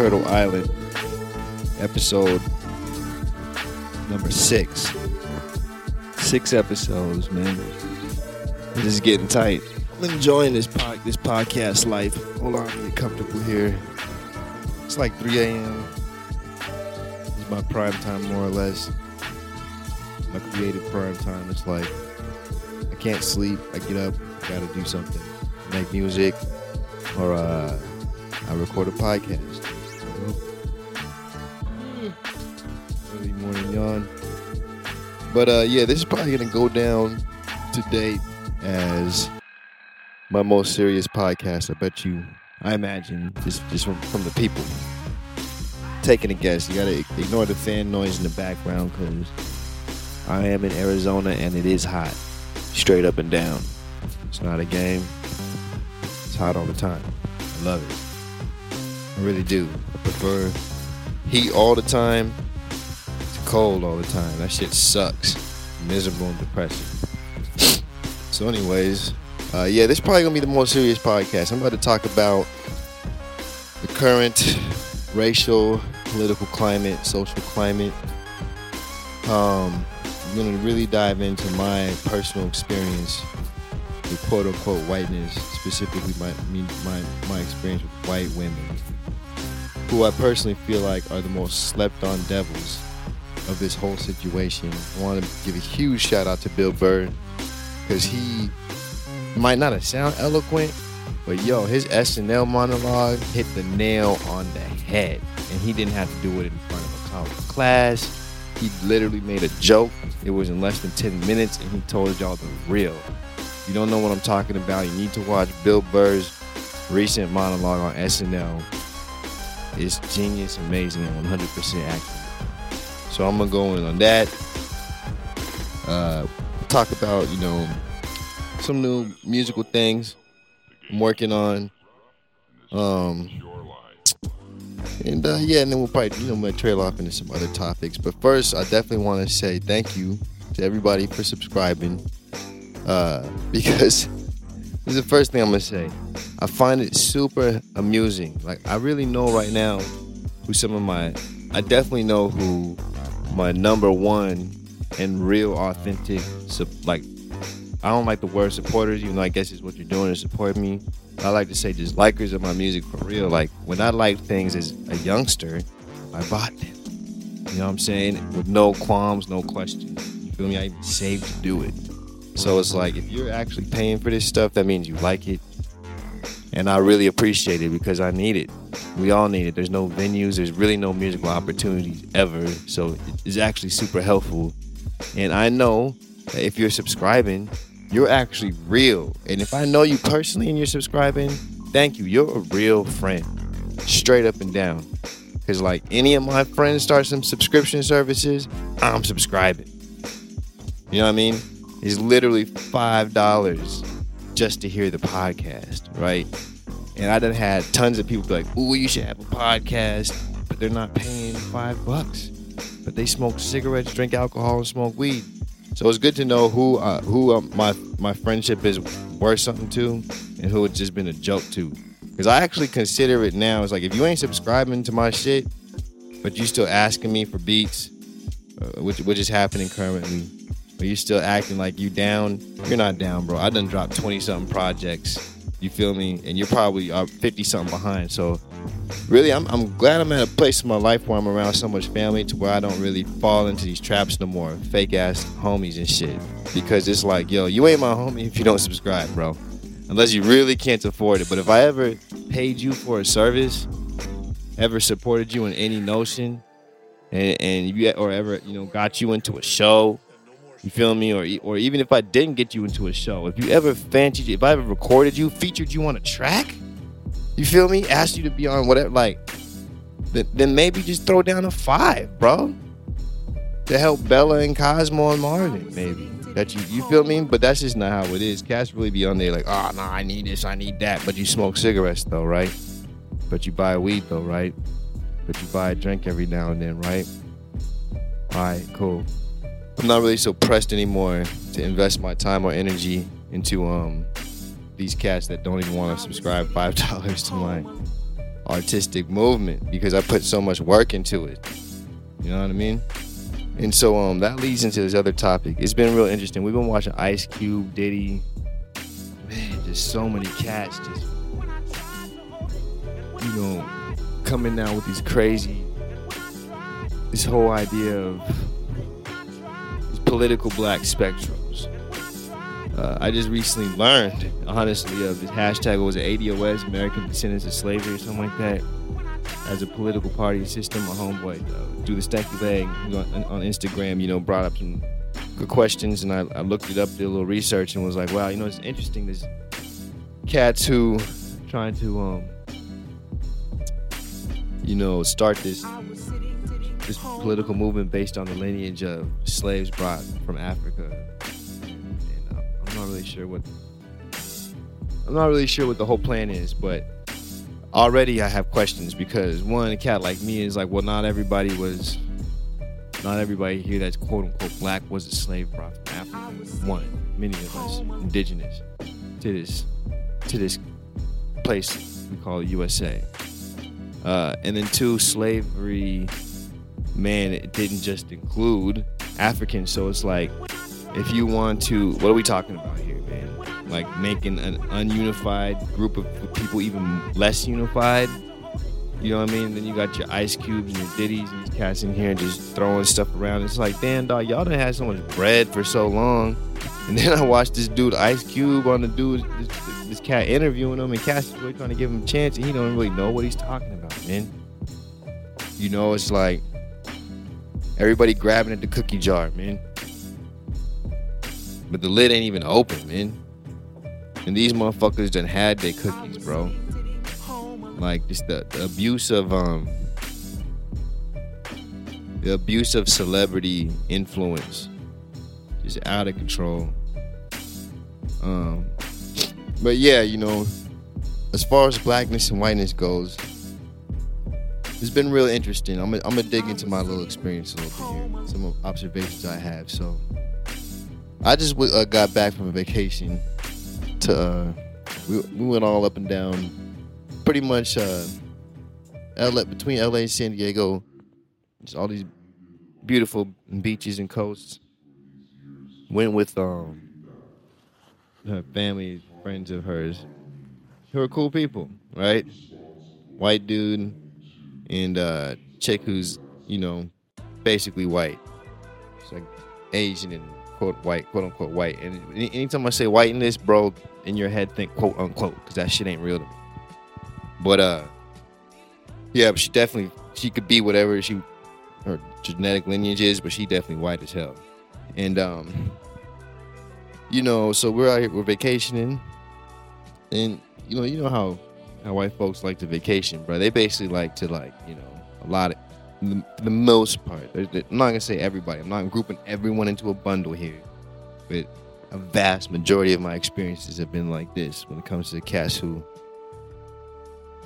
Turtle Island, episode number six. Six episodes, man. This is getting tight. I'm enjoying this pod, this podcast life. Hold on, get comfortable here. It's like 3 a.m. It's my prime time, more or less. My creative prime time. It's like I can't sleep. I get up, gotta do something, make music, or uh, I record a podcast. But uh, yeah, this is probably gonna go down to date as my most serious podcast. I bet you, I imagine, just just from, from the people. Taking a guess, you gotta ignore the fan noise in the background because I am in Arizona and it is hot, straight up and down. It's not a game. It's hot all the time. I love it. I really do. I prefer heat all the time to cold all the time. That shit sucks. Miserable and depressing. So, anyways, uh, yeah, this is probably gonna be the more serious podcast. I'm about to talk about the current racial, political climate, social climate. Um, I'm gonna really dive into my personal experience with quote unquote whiteness, specifically my my my experience with white women, who I personally feel like are the most slept on devils of this whole situation. I want to give a huge shout out to Bill Burr because he might not have sound eloquent, but yo, his SNL monologue hit the nail on the head, and he didn't have to do it in front of a college class. He literally made a joke. It was in less than 10 minutes, and he told y'all the real. If you don't know what I'm talking about, you need to watch Bill Burr's recent monologue on SNL. It's genius, amazing, and 100% accurate. So I'm gonna go in on that. Uh, talk about you know some new musical things I'm working on. Um, and uh, yeah, and then we'll probably you know might trail off into some other topics. But first, I definitely want to say thank you to everybody for subscribing. Uh, because this is the first thing I'm gonna say. I find it super amusing. Like I really know right now who some of my I definitely know who my number one and real authentic like I don't like the word supporters, even though I guess it's what you're doing to support me. I like to say just likers of my music for real. Like when I liked things as a youngster, I bought them. You know what I'm saying? With no qualms, no questions. You feel me? I even saved to do it. So it's like if you're actually paying for this stuff, that means you like it. And I really appreciate it because I need it. We all need it. There's no venues, there's really no musical opportunities ever. So it's actually super helpful. And I know that if you're subscribing, you're actually real. And if I know you personally and you're subscribing, thank you. You're a real friend. Straight up and down. Because, like, any of my friends start some subscription services, I'm subscribing. You know what I mean? It's literally $5 just to hear the podcast, right? And I done had tons of people be like, ooh, you should have a podcast, but they're not paying five bucks. But they smoke cigarettes, drink alcohol, and smoke weed. So it's good to know who uh, who uh, my my friendship is worth something to, and who it's just been a joke to. Because I actually consider it now. It's like if you ain't subscribing to my shit, but you still asking me for beats, uh, which which is happening currently, but you still acting like you down. You're not down, bro. I done dropped twenty something projects. You feel me? And you're probably uh, fifty something behind. So really, I'm, I'm glad I'm at a place in my life where I'm around so much family to where I don't really fall into these traps no more. Fake ass homies and shit. Because it's like, yo, you ain't my homie if you don't subscribe, bro. Unless you really can't afford it. But if I ever paid you for a service, ever supported you in any notion, and, and you or ever you know got you into a show, you feel me? Or or even if I didn't get you into a show, if you ever fancied, if I ever recorded you, featured you on a track, you feel me? Asked you to be on whatever, like, then, then maybe just throw down a five, bro, to help Bella and Cosmo and Marvin, maybe. That you you feel me? But that's just not how it is. Cats really be on there like, ah, oh no, I need this, I need that. But you smoke cigarettes though, right? But you buy weed though, right? But you buy a drink every now and then, right? All right, cool. I'm not really so pressed anymore to invest my time or energy into um these cats that don't even want to subscribe five dollars to my artistic movement because I put so much work into it. You know what I mean? And so um that leads into this other topic. It's been real interesting. We've been watching Ice Cube, Diddy, man, just so many cats just you know coming down with these crazy this whole idea of political black spectrums. Uh, I just recently learned, honestly, of this hashtag. Was it ADOS, American Descendants of Slavery, or something like that, as a political party system. My homeboy, uh, do the Stanky Leg on, on, Instagram, you know, brought up some good questions, and I, I looked it up, did a little research, and was like, wow, you know, it's interesting. There's cats who trying to, um, you know, start this this political movement based on the lineage of slaves brought from Africa. And, uh, I'm not really sure what I'm not really sure what the whole plan is, but already I have questions because one, cat like me is like, well, not everybody was, not everybody here that's quote unquote black was a slave brought from Africa. One, many of us indigenous to this to this place we call USA. Uh, and then two, slavery man, it didn't just include Africans. So it's like, if you want to, what are we talking about here, man? Like making an ununified group of people even less unified. You know what I mean? Then you got your Ice Cubes and your Diddies and these cats in here and just throwing stuff around. It's like, damn, dog, y'all done had so much bread for so long. And then I watched this dude, Ice Cube, on the dude, this, this cat interviewing him, and Cass is really trying to give him a chance, and he don't really know what he's talking about, man. You know, it's like Everybody grabbing at the cookie jar, man. But the lid ain't even open, man. And these motherfuckers done had their cookies, bro. Like just the, the abuse of um the abuse of celebrity influence just out of control. Um but yeah, you know, as far as blackness and whiteness goes, it's been real interesting. I'm gonna, dig into my little experience a little bit here, some observations I have. So, I just uh, got back from a vacation. To uh, we, we went all up and down, pretty much uh, LA between LA and San Diego. Just all these beautiful beaches and coasts. Went with um her family, friends of hers, who are cool people, right? White dude, and uh, chick who's you know basically white. It's like Asian and quote white, quote unquote white. And anytime I say white in this, bro, in your head think quote unquote because that shit ain't real to me. But uh, yeah, but she definitely she could be whatever she her genetic lineage is, but she definitely white as hell. And um, you know, so we're out here we're vacationing, and you know, you know how how white folks like to vacation, bro. They basically like to like you know a lot of the, the most part. I'm not gonna say everybody. I'm not grouping everyone into a bundle here, but a vast majority of my experiences have been like this when it comes to the cats who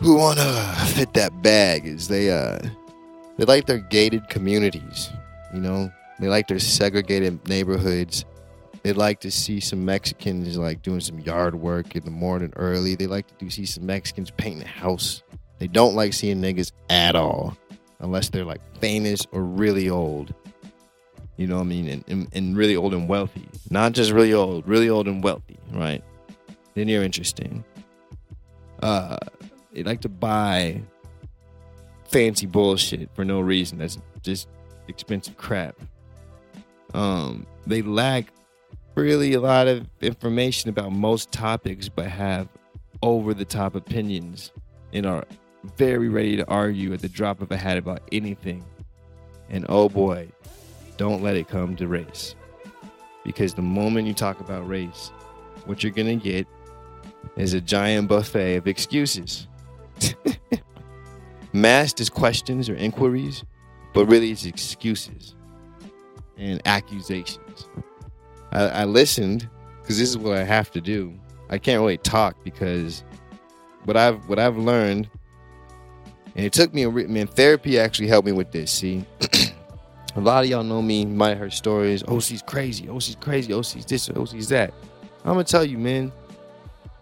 who wanna fit that bag. Is they uh they like their gated communities, you know. They like their segregated neighborhoods they like to see some Mexicans like doing some yard work in the morning early. They like to do see some Mexicans painting a house. They don't like seeing niggas at all, unless they're like famous or really old. You know what I mean? And, and, and really old and wealthy. Not just really old, really old and wealthy, right? Then you're interesting. Uh, they like to buy fancy bullshit for no reason. That's just expensive crap. Um, they lack really a lot of information about most topics, but have over the top opinions and are very ready to argue at the drop of a hat about anything. And oh boy, don't let it come to race. Because the moment you talk about race, what you're going to get is a giant buffet of excuses. Masked as questions or inquiries, but really it's excuses and accusations. I, I listened because this is what I have to do. I can't really talk because what I've what I've learned, and it took me a man. Therapy actually helped me with this. See, a lot of y'all know me, might heard stories. Oh, she's crazy. Oh, she's crazy. Oh, she's this. Oh, she's that. I'm gonna tell you, man.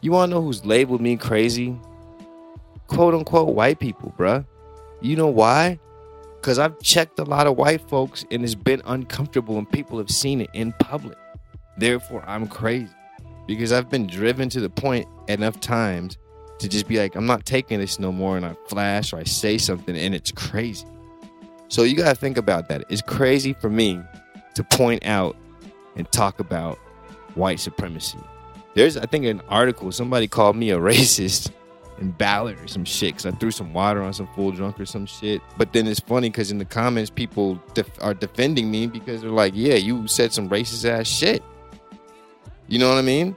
You wanna know who's labeled me crazy? quote unquote white people, bruh. You know why? Because I've checked a lot of white folks and it's been uncomfortable and people have seen it in public. Therefore, I'm crazy because I've been driven to the point enough times to just be like, I'm not taking this no more. And I flash or I say something and it's crazy. So you got to think about that. It's crazy for me to point out and talk about white supremacy. There's, I think, an article, somebody called me a racist in Ballard or some shit because I threw some water on some fool drunk or some shit. But then it's funny because in the comments, people def- are defending me because they're like, yeah, you said some racist ass shit. You know what I mean?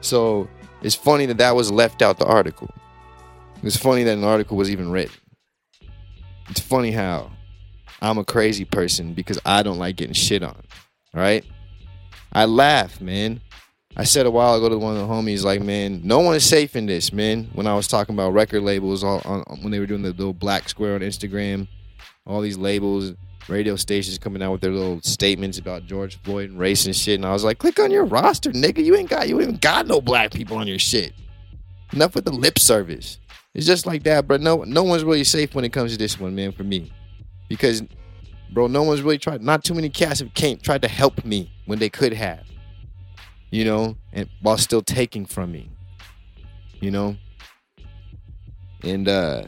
So it's funny that that was left out the article. It's funny that an article was even written. It's funny how I'm a crazy person because I don't like getting shit on. Right? I laugh, man. I said a while ago to one of the homies, like, man, no one is safe in this, man. When I was talking about record labels, all on, when they were doing the little black square on Instagram, all these labels, radio stations coming out with their little statements about George Floyd and race and shit, and I was like, click on your roster, nigga. You ain't got, you ain't got no black people on your shit. Enough with the lip service. It's just like that, bro. No, no one's really safe when it comes to this one, man. For me, because, bro, no one's really tried. Not too many cats have came tried to help me when they could have you know, and while still taking from me, you know. And uh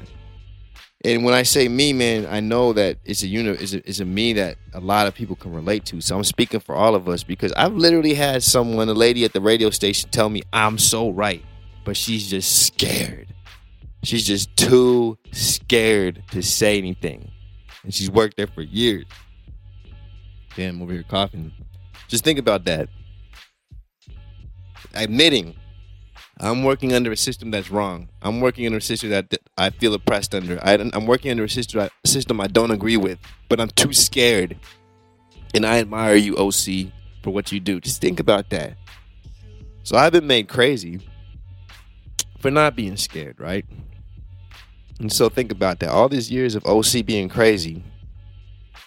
and when I say me, man, I know that it's a unit, it's a, it's a me that a lot of people can relate to. So I'm speaking for all of us because I've literally had someone, a lady at the radio station, tell me I'm so right, but she's just scared. She's just too scared to say anything, and she's worked there for years. Damn, over here coughing. Just think about that admitting I'm working under a system that's wrong. I'm working under a system that I feel oppressed under. I, am working under a system, a system I don't agree with, but I'm too scared. And I admire you, OC, for what you do. Just think about that. So I've been made crazy for not being scared, right? And so think about that. All these years of OC being crazy,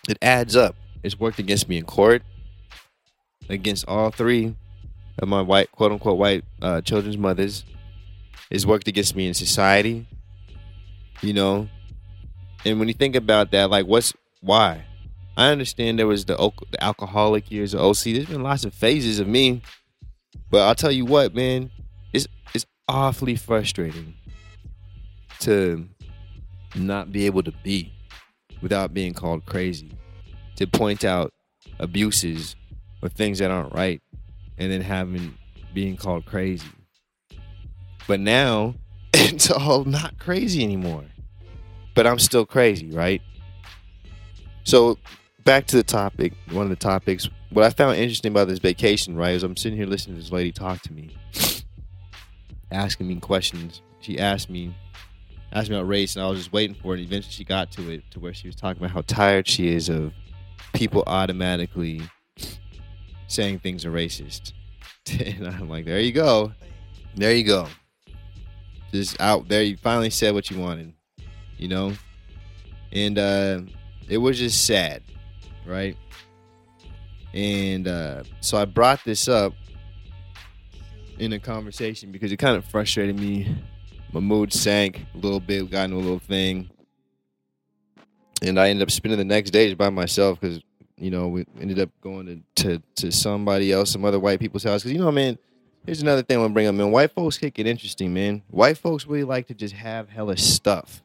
it adds up. It's worked against me in court, against all three my white, quote unquote, white uh, children's mothers is worked against me in society. You know, and when you think about that, like, what's why? I understand there was the, the alcoholic years of OC. There's been lots of phases of me, but I'll tell you what, man, it's it's awfully frustrating to not be able to be without being called crazy, to point out abuses or things that aren't right and then having being called crazy. But now it's all not crazy anymore. But I'm still crazy, right? So back to the topic, one of the topics. What I found interesting about this vacation, right, is I'm sitting here listening to this lady talk to me, asking me questions. She asked me, asked me about race, and I was just waiting for it. And eventually, she got to it to where she was talking about how tired she is of people automatically saying things are racist. and I'm like, there you go. There you go. Just out there, you finally said what you wanted, you know? And uh, it was just sad, right? And uh, so I brought this up in a conversation because it kind of frustrated me. My mood sank a little bit, got into a little thing. And I ended up spending the next days by myself because you know, we ended up going to, to, to somebody else, some other white people's house. Because, you know, man, here's another thing I want to bring up, man. White folks kick it interesting, man. White folks really like to just have hella stuff,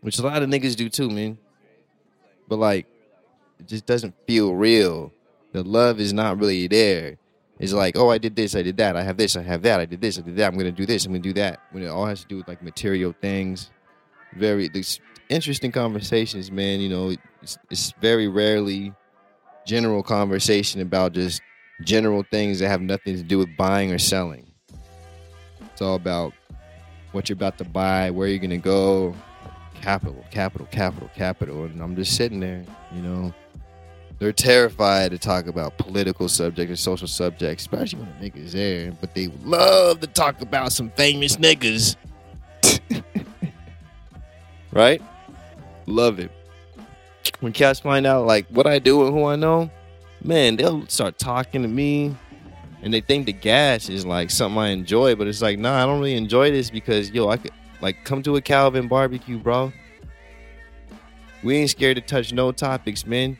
which a lot of niggas do too, man. But, like, it just doesn't feel real. The love is not really there. It's like, oh, I did this, I did that, I have this, I have that, I did this, I did that, I'm gonna do this, I'm gonna do that. When it all has to do with like material things, very this interesting conversations, man. You know, it's, it's very rarely general conversation about just general things that have nothing to do with buying or selling. It's all about what you're about to buy, where you're gonna go, capital, capital, capital, capital. And I'm just sitting there, you know. They're terrified to talk about political subjects or social subjects, especially when the niggas there. But they love to talk about some famous niggas. right? Love it. When cats find out like what I do and who I know, man, they'll start talking to me and they think the gas is like something I enjoy, but it's like, nah, I don't really enjoy this because yo, I could Like, come to a Calvin barbecue, bro. We ain't scared to touch no topics, man.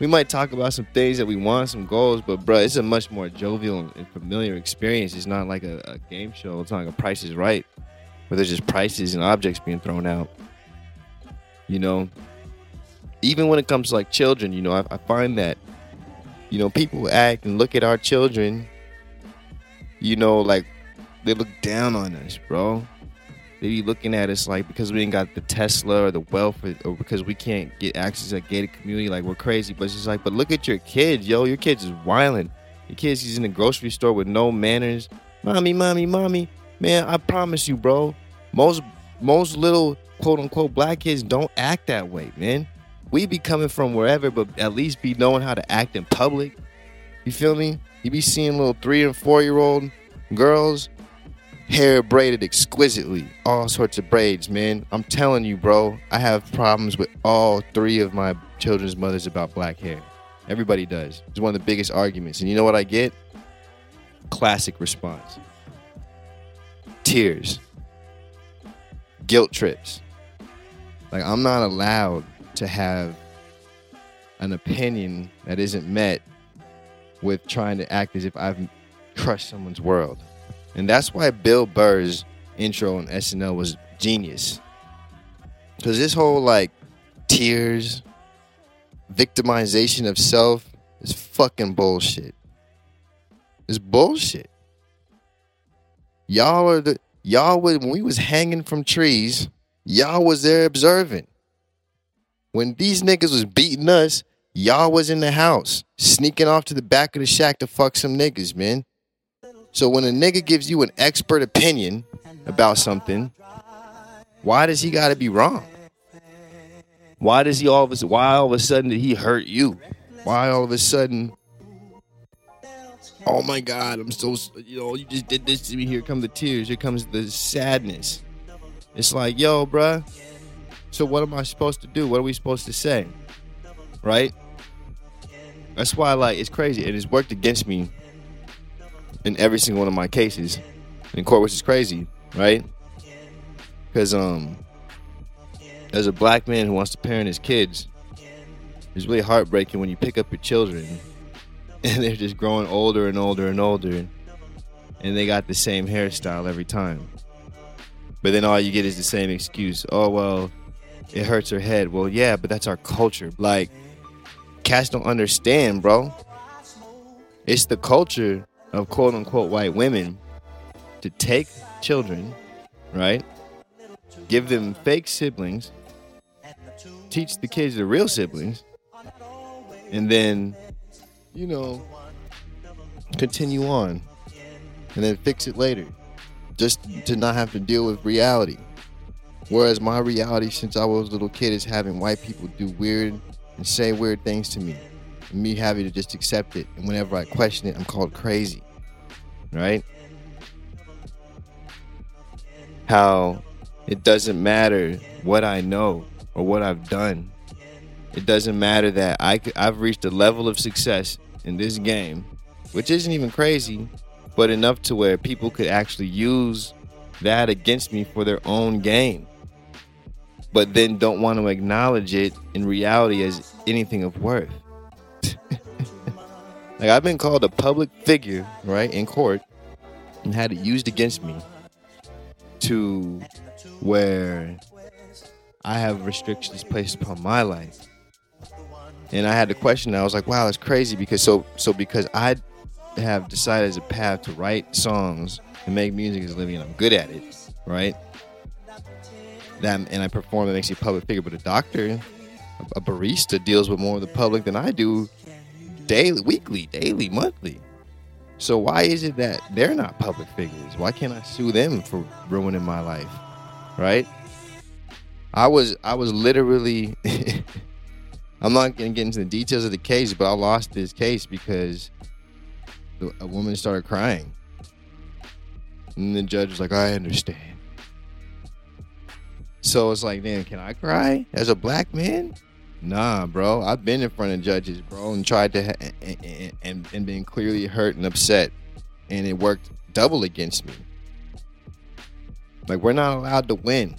We might talk about some things that we want, some goals, but bro, it's a much more jovial and familiar experience. It's not like a, a game show. It's not like a Price is Right, where there's just prices and objects being thrown out. You know, even when it comes to like children, you know, I, I find that, you know, people act and look at our children, you know, like they look down on us, bro. They be looking at us like because we ain't got the Tesla or the wealth or, or because we can't get access to a gated community, like we're crazy. But it's just like, but look at your kids, yo. Your kids is wilding. Your kids he's in the grocery store with no manners. Mommy, mommy, mommy. Man, I promise you, bro. Most most little quote unquote black kids don't act that way, man. We be coming from wherever, but at least be knowing how to act in public. You feel me? You be seeing little three and four year old girls hair braided exquisitely, all sorts of braids, man. I'm telling you, bro, I have problems with all three of my children's mothers about black hair. Everybody does. It's one of the biggest arguments. And you know what I get? Classic response tears, guilt trips. Like, I'm not allowed to have an opinion that isn't met with trying to act as if I've crushed someone's world. And that's why Bill Burr's intro on SNL was genius. Because this whole like tears, victimization of self is fucking bullshit. It's bullshit. Y'all are the y'all was when we was hanging from trees, y'all was there observing. When these niggas was beating us, y'all was in the house, sneaking off to the back of the shack to fuck some niggas, man. So when a nigga gives you an expert opinion about something, why does he got to be wrong? Why does he all of a why all of a sudden did he hurt you? Why all of a sudden? Oh my God, I'm so you know you just did this to me. Here come the tears. Here comes the sadness. It's like, yo, bruh. So what am I supposed to do? What are we supposed to say? Right? That's why, like, it's crazy. It has worked against me in every single one of my cases in court, which is crazy, right? Because um, as a black man who wants to parent his kids, it's really heartbreaking when you pick up your children and they're just growing older and older and older, and they got the same hairstyle every time. But then all you get is the same excuse. Oh well, it hurts her head. Well, yeah, but that's our culture. Like, cats don't understand, bro. It's the culture of quote unquote white women to take children, right? Give them fake siblings, teach the kids the real siblings, and then, you know, continue on and then fix it later just to not have to deal with reality. Whereas my reality since I was a little kid is having white people do weird and say weird things to me. And me having to just accept it. And whenever I question it, I'm called crazy right? How it doesn't matter what I know or what I've done. It doesn't matter that I, I've reached a level of success in this game, which isn't even crazy, but enough to where people could actually use that against me for their own gain, but then don't want to acknowledge it in reality as anything of worth. Like I've been called a public figure, right, in court, and had it used against me to where I have restrictions placed upon my life. And I had to question. I was like, "Wow, that's crazy." Because so so because I have decided as a path to write songs and make music as a living, and I'm good at it, right? That and I perform. That makes you a public figure. But a doctor, a barista, deals with more of the public than I do daily, weekly, daily, monthly. So why is it that they're not public figures? Why can't I sue them for ruining my life? Right? I was I was literally I'm not gonna get into the details of the case, but I lost this case because a woman started crying. And the judge was like, I understand. So it's like, man, can I cry as a black man? Nah, bro. I've been in front of judges, bro, and tried to ha- and, and and been clearly hurt and upset, and it worked double against me. Like we're not allowed to win.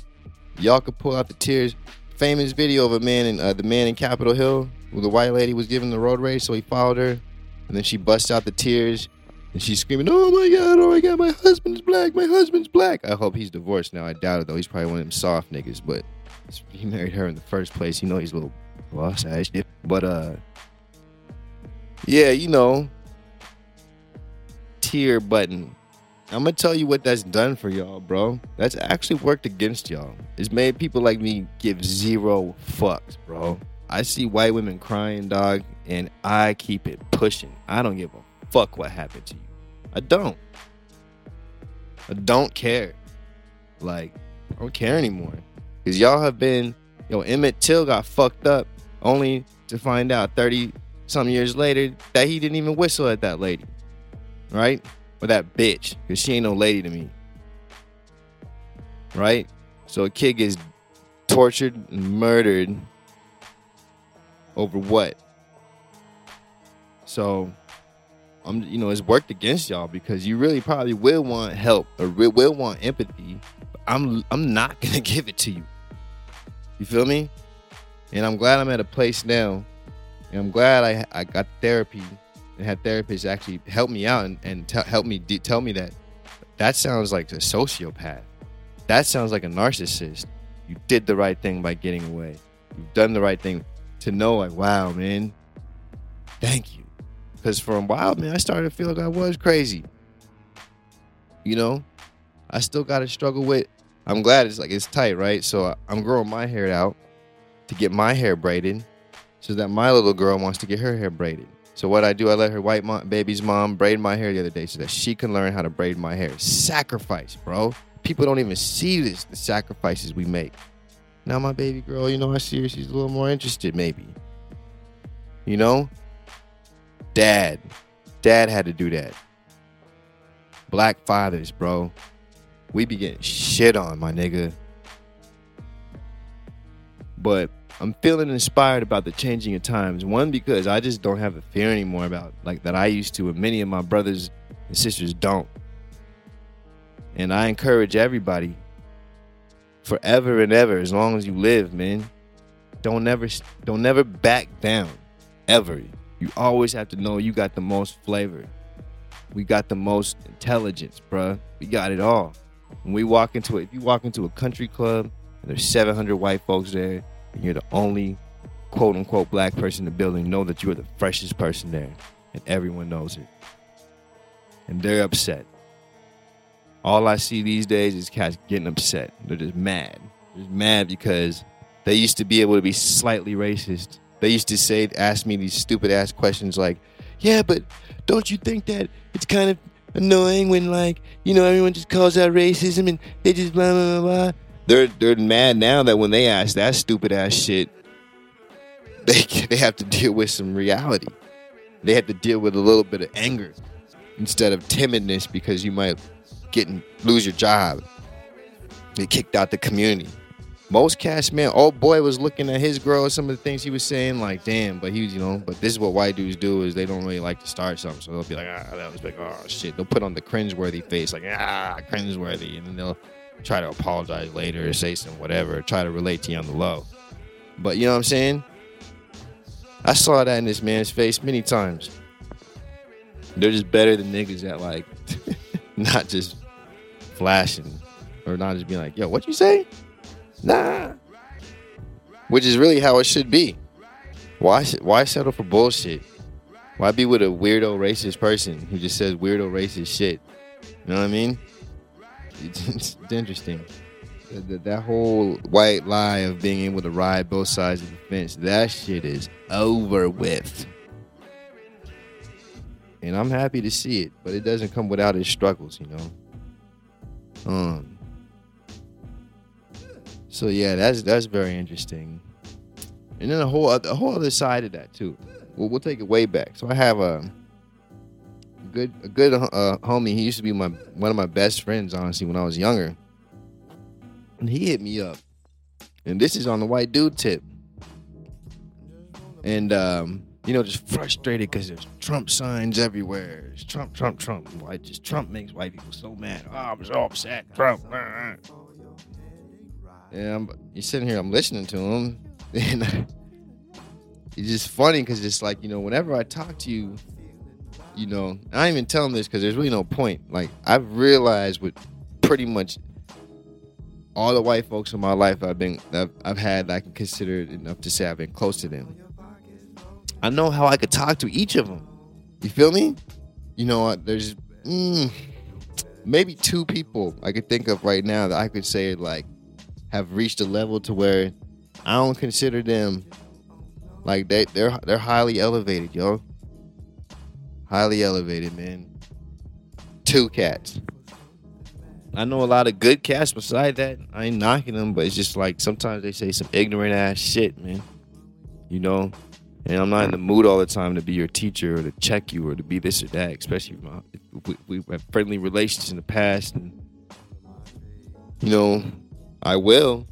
Y'all could pull out the tears. Famous video of a man in uh, the man in Capitol Hill, where the white lady was giving the road race, so he followed her, and then she busts out the tears, and she's screaming, "Oh my god! Oh my god! My husband's black! My husband's black!" I hope he's divorced now. I doubt it though. He's probably one of them soft niggas, but he married her in the first place. You know he's a little boss ass shit. But uh, yeah, you know, tear button I'm gonna tell you what that's done for y'all, bro. That's actually worked against y'all. It's made people like me give zero fucks, bro. I see white women crying, dog, and I keep it pushing. I don't give a fuck what happened to you. I don't. I don't care. Like, I don't care anymore. Cause y'all have been, yo, Emmett Till got fucked up only to find out 30 some years later that he didn't even whistle at that lady. Right? or that bitch, because she ain't no lady to me. Right? So a kid gets tortured and murdered over what? So I'm you know, it's worked against y'all because you really probably will want help or will want empathy. I'm I'm not gonna give it to you. You feel me? And I'm glad I'm at a place now. And I'm glad I I got therapy and had therapists actually help me out and, and t- help me tell me that that sounds like a sociopath. That sounds like a narcissist. You did the right thing by getting away. You've done the right thing to know, like, wow, man, thank you. Because for a while, man, I started to feel like I was crazy. You know, I still got to struggle with. I'm glad it's like it's tight, right? So I'm growing my hair out to get my hair braided, so that my little girl wants to get her hair braided. So what I do, I let her white mom, baby's mom braid my hair the other day so that she can learn how to braid my hair. Sacrifice, bro. People don't even see this, the sacrifices we make. Now my baby girl, you know, I see her, she's a little more interested, maybe. You know? Dad. Dad had to do that. Black fathers, bro. We be getting shit on, my nigga. But I'm feeling inspired about the changing of times. One, because I just don't have a fear anymore about like that I used to, and many of my brothers and sisters don't. And I encourage everybody, forever and ever, as long as you live, man, don't never, don't never back down, ever. You always have to know you got the most flavor. We got the most intelligence, bruh. We got it all. When we walk into it, if you walk into a country club and there's 700 white folks there and you're the only quote unquote black person in the building, know that you are the freshest person there. And everyone knows it. And they're upset. All I see these days is cats getting upset. They're just mad. They're just mad because they used to be able to be slightly racist. They used to say, ask me these stupid ass questions like, yeah, but don't you think that it's kind of annoying when like, you know, everyone just calls out racism and they just blah blah blah blah they're they're mad now that when they ask that stupid ass shit, they they have to deal with some reality. They have to deal with a little bit of anger instead of timidness because you might get lose your job, get kicked out the community. Most cash man, old boy was looking at his girl, some of the things he was saying, like, damn, but he was, you know, but this is what white dudes do is they don't really like to start something. So they'll be like, ah, that was like, oh shit. They'll put on the cringeworthy face, like, ah, cringeworthy. And then they'll try to apologize later or say some whatever, try to relate to you on the low. But you know what I'm saying? I saw that in this man's face many times. They're just better than niggas at like not just flashing or not just being like, yo, what you say? Nah. Which is really how it should be. Why why settle for bullshit? Why be with a weirdo racist person who just says weirdo racist shit? You know what I mean? it's, it's interesting. That, that whole white lie of being able to ride both sides of the fence, that shit is over with. And I'm happy to see it, but it doesn't come without its struggles, you know. Um. So yeah, that's that's very interesting. And then a whole a whole other side of that too. We'll, we'll take it way back. So I have a good a good uh, homie. He used to be my one of my best friends, honestly, when I was younger. And he hit me up, and this is on the white dude tip. And um, you know, just frustrated because there's Trump signs everywhere. It's Trump, Trump, Trump. Why just Trump makes white people so mad? Oh, I'm so upset. Trump. Yeah, I'm, you're sitting here, I'm listening to him. And it's just funny because it's like, you know, whenever I talk to you, you know, I even tell him this because there's really no point. Like, I've realized with pretty much all the white folks in my life I've been I've, I've had I can consider enough to say I've been close to them. I know how I could talk to each of them. You feel me? You know, there's mm, maybe two people I could think of right now that I could say like have reached a level to where I don't consider them like they they're they're highly elevated, yo. Highly elevated, man. Two cats. I know a lot of good cats beside that. I ain't knocking them, but it's just like sometimes they say some ignorant ass shit, man. You know? And I'm not in the mood all the time to be your teacher or to check you or to be this or that, especially if we, we have friendly relations in the past. And, you know, I will,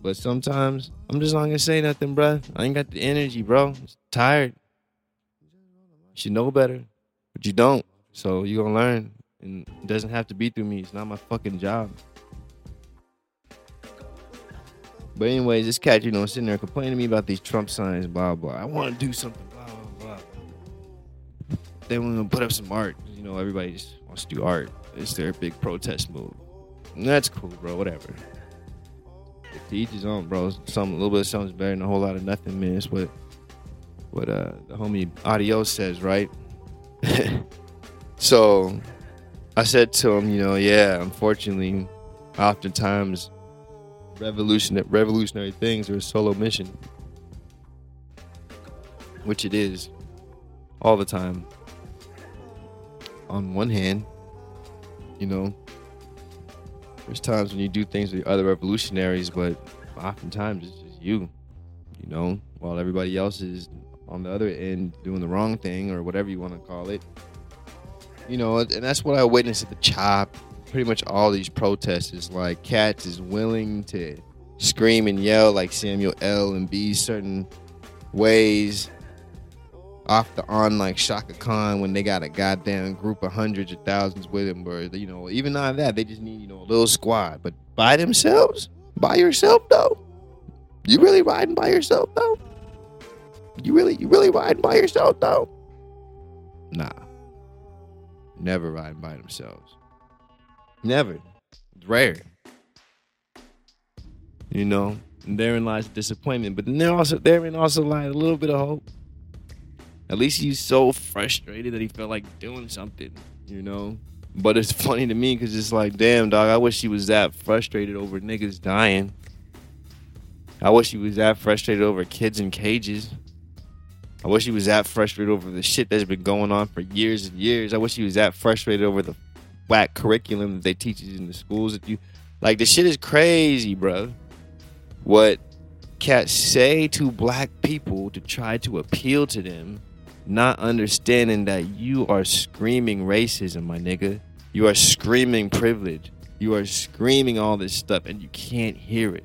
but sometimes I'm just not to say nothing, bro. I ain't got the energy, bro. I'm tired. You should know better, but you don't. So you're going to learn. And it doesn't have to be through me. It's not my fucking job. But anyways, this cat, you know, sitting there complaining to me about these Trump signs, blah blah. I want to do something, blah blah blah. Then we're gonna put up some art. You know, everybody just wants to do art. It's their big protest move. And that's cool, bro. Whatever. To each his own, bro. Some a little bit of something's better than a whole lot of nothing, man. It's what what uh the homie Audio says, right? so I said to him, you know, yeah, unfortunately, oftentimes revolutionary revolutionary things are a solo mission. Which it is all the time. On one hand, you know, there's times when you do things with other revolutionaries, but oftentimes it's just you, you know, while everybody else is on the other end doing the wrong thing or whatever you want to call it you know, and that's what I witnessed at the CHOP. Pretty much all these protests is like cats is willing to scream and yell like Samuel L. and be certain ways off the on like Shaka Khan when they got a goddamn group of hundreds of thousands with them, or you know, even not that, they just need you know a little squad. But by themselves, by yourself though, you really riding by yourself though? You really, you really riding by yourself though? Nah never riding by themselves. Never. It's rare. You know, and therein lies disappointment. But then there also therein also lies a little bit of hope. At least he's so frustrated that he felt like doing something, you know. But it's funny to me because it's like, damn, dog, I wish he was that frustrated over niggas dying. I wish he was that frustrated over kids in cages. I wish he was that frustrated over the shit that's been going on for years and years. I wish he was that frustrated over the whack curriculum that they teach you in the schools that you like the shit is crazy, bro. What cats say to black people to try to appeal to them, not understanding that you are screaming racism, my nigga. You are screaming privilege. You are screaming all this stuff and you can't hear it.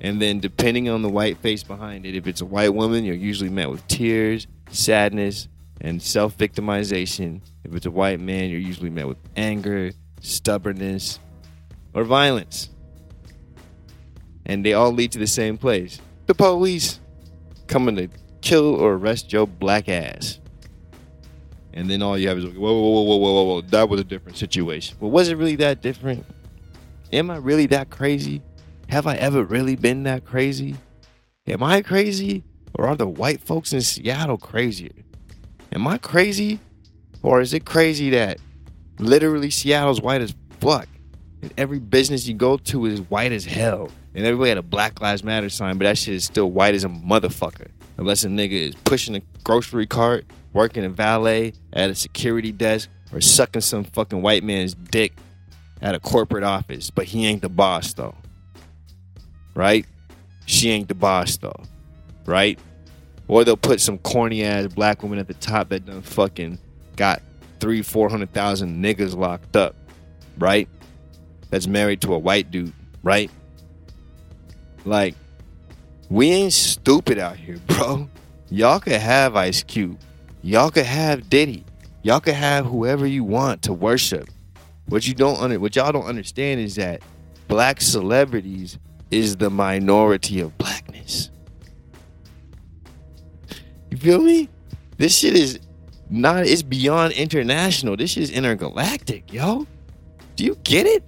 And then, depending on the white face behind it, if it's a white woman, you're usually met with tears, sadness, and self victimization. If it's a white man, you're usually met with anger, stubbornness, or violence. And they all lead to the same place the police coming to kill or arrest your black ass. And then all you have is, whoa, whoa, whoa, whoa, whoa, whoa, whoa, that was a different situation. But was it really that different? Am I really that crazy? Have I ever really been that crazy? Am I crazy? Or are the white folks in Seattle crazier? Am I crazy? Or is it crazy that literally Seattle's white as fuck? And every business you go to is white as hell. And everybody had a Black Lives Matter sign, but that shit is still white as a motherfucker. Unless a nigga is pushing a grocery cart, working a valet at a security desk, or sucking some fucking white man's dick at a corporate office. But he ain't the boss though right? She ain't the boss though, right? Or they'll put some corny ass black woman at the top that done fucking got three, four hundred thousand niggas locked up, right? That's married to a white dude, right? Like, we ain't stupid out here, bro. Y'all could have Ice Cube. Y'all could have Diddy. Y'all could have whoever you want to worship. What you don't under, what y'all don't understand is that black celebrities is the minority of blackness. You feel me? This shit is not it's beyond international. This shit is intergalactic, yo. Do you get it?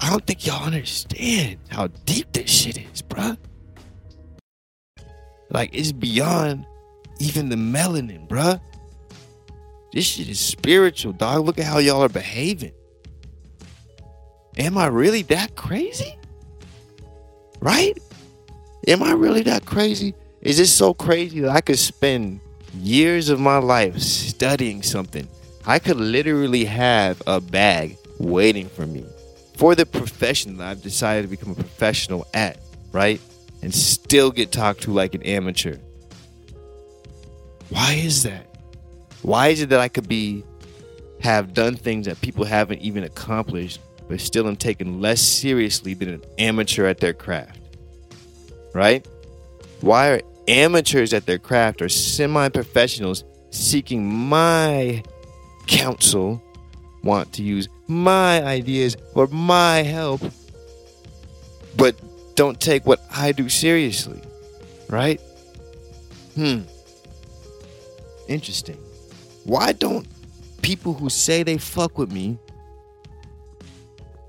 I don't think y'all understand how deep this shit is, bruh. Like it's beyond even the melanin, bruh. This shit is spiritual, dog. Look at how y'all are behaving. Am I really that crazy? Right? Am I really that crazy? Is this so crazy that I could spend years of my life studying something? I could literally have a bag waiting for me for the profession that I've decided to become a professional at, right? And still get talked to like an amateur. Why is that? Why is it that I could be have done things that people haven't even accomplished, but still am taken less seriously than an amateur at their craft? Right? Why are amateurs at their craft or semi-professionals seeking my counsel want to use my ideas or my help but don't take what I do seriously right? Hmm. Interesting. Why don't people who say they fuck with me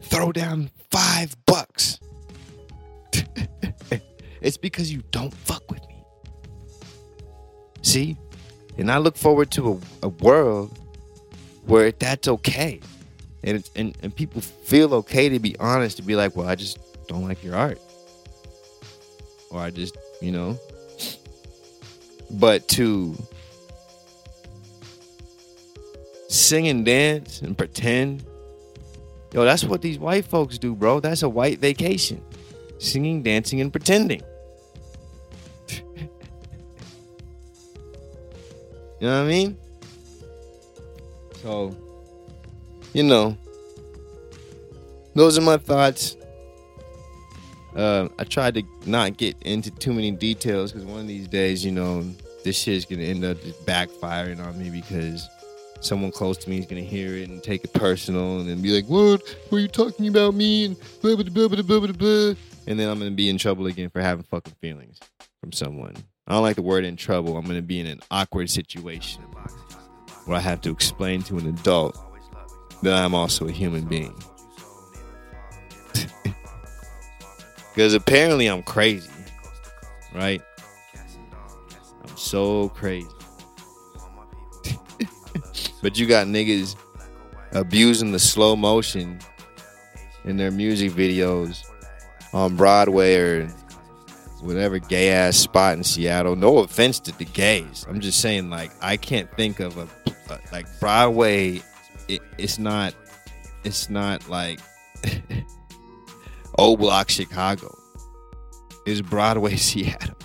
throw down 5 bucks? It's because you don't fuck with me. See? And I look forward to a, a world where that's okay. And, and, and people feel okay to be honest, to be like, well, I just don't like your art. Or I just, you know. But to sing and dance and pretend, yo, that's what these white folks do, bro. That's a white vacation. Singing, dancing, and pretending. You know what I mean? So, you know, those are my thoughts. Uh, I tried to not get into too many details because one of these days, you know, this shit is gonna end up just backfiring on me because someone close to me is gonna hear it and take it personal and then be like, "What? Were you talking about me?" and blah blah blah blah blah blah, and then I'm gonna be in trouble again for having fucking feelings from someone. I don't like the word in trouble. I'm going to be in an awkward situation where I have to explain to an adult that I'm also a human being. Because apparently I'm crazy, right? I'm so crazy. but you got niggas abusing the slow motion in their music videos on Broadway or whatever gay ass spot in Seattle. No offense to the gays. I'm just saying, like, I can't think of a, a like Broadway. It, it's not. It's not like O Block Chicago. It's Broadway Seattle.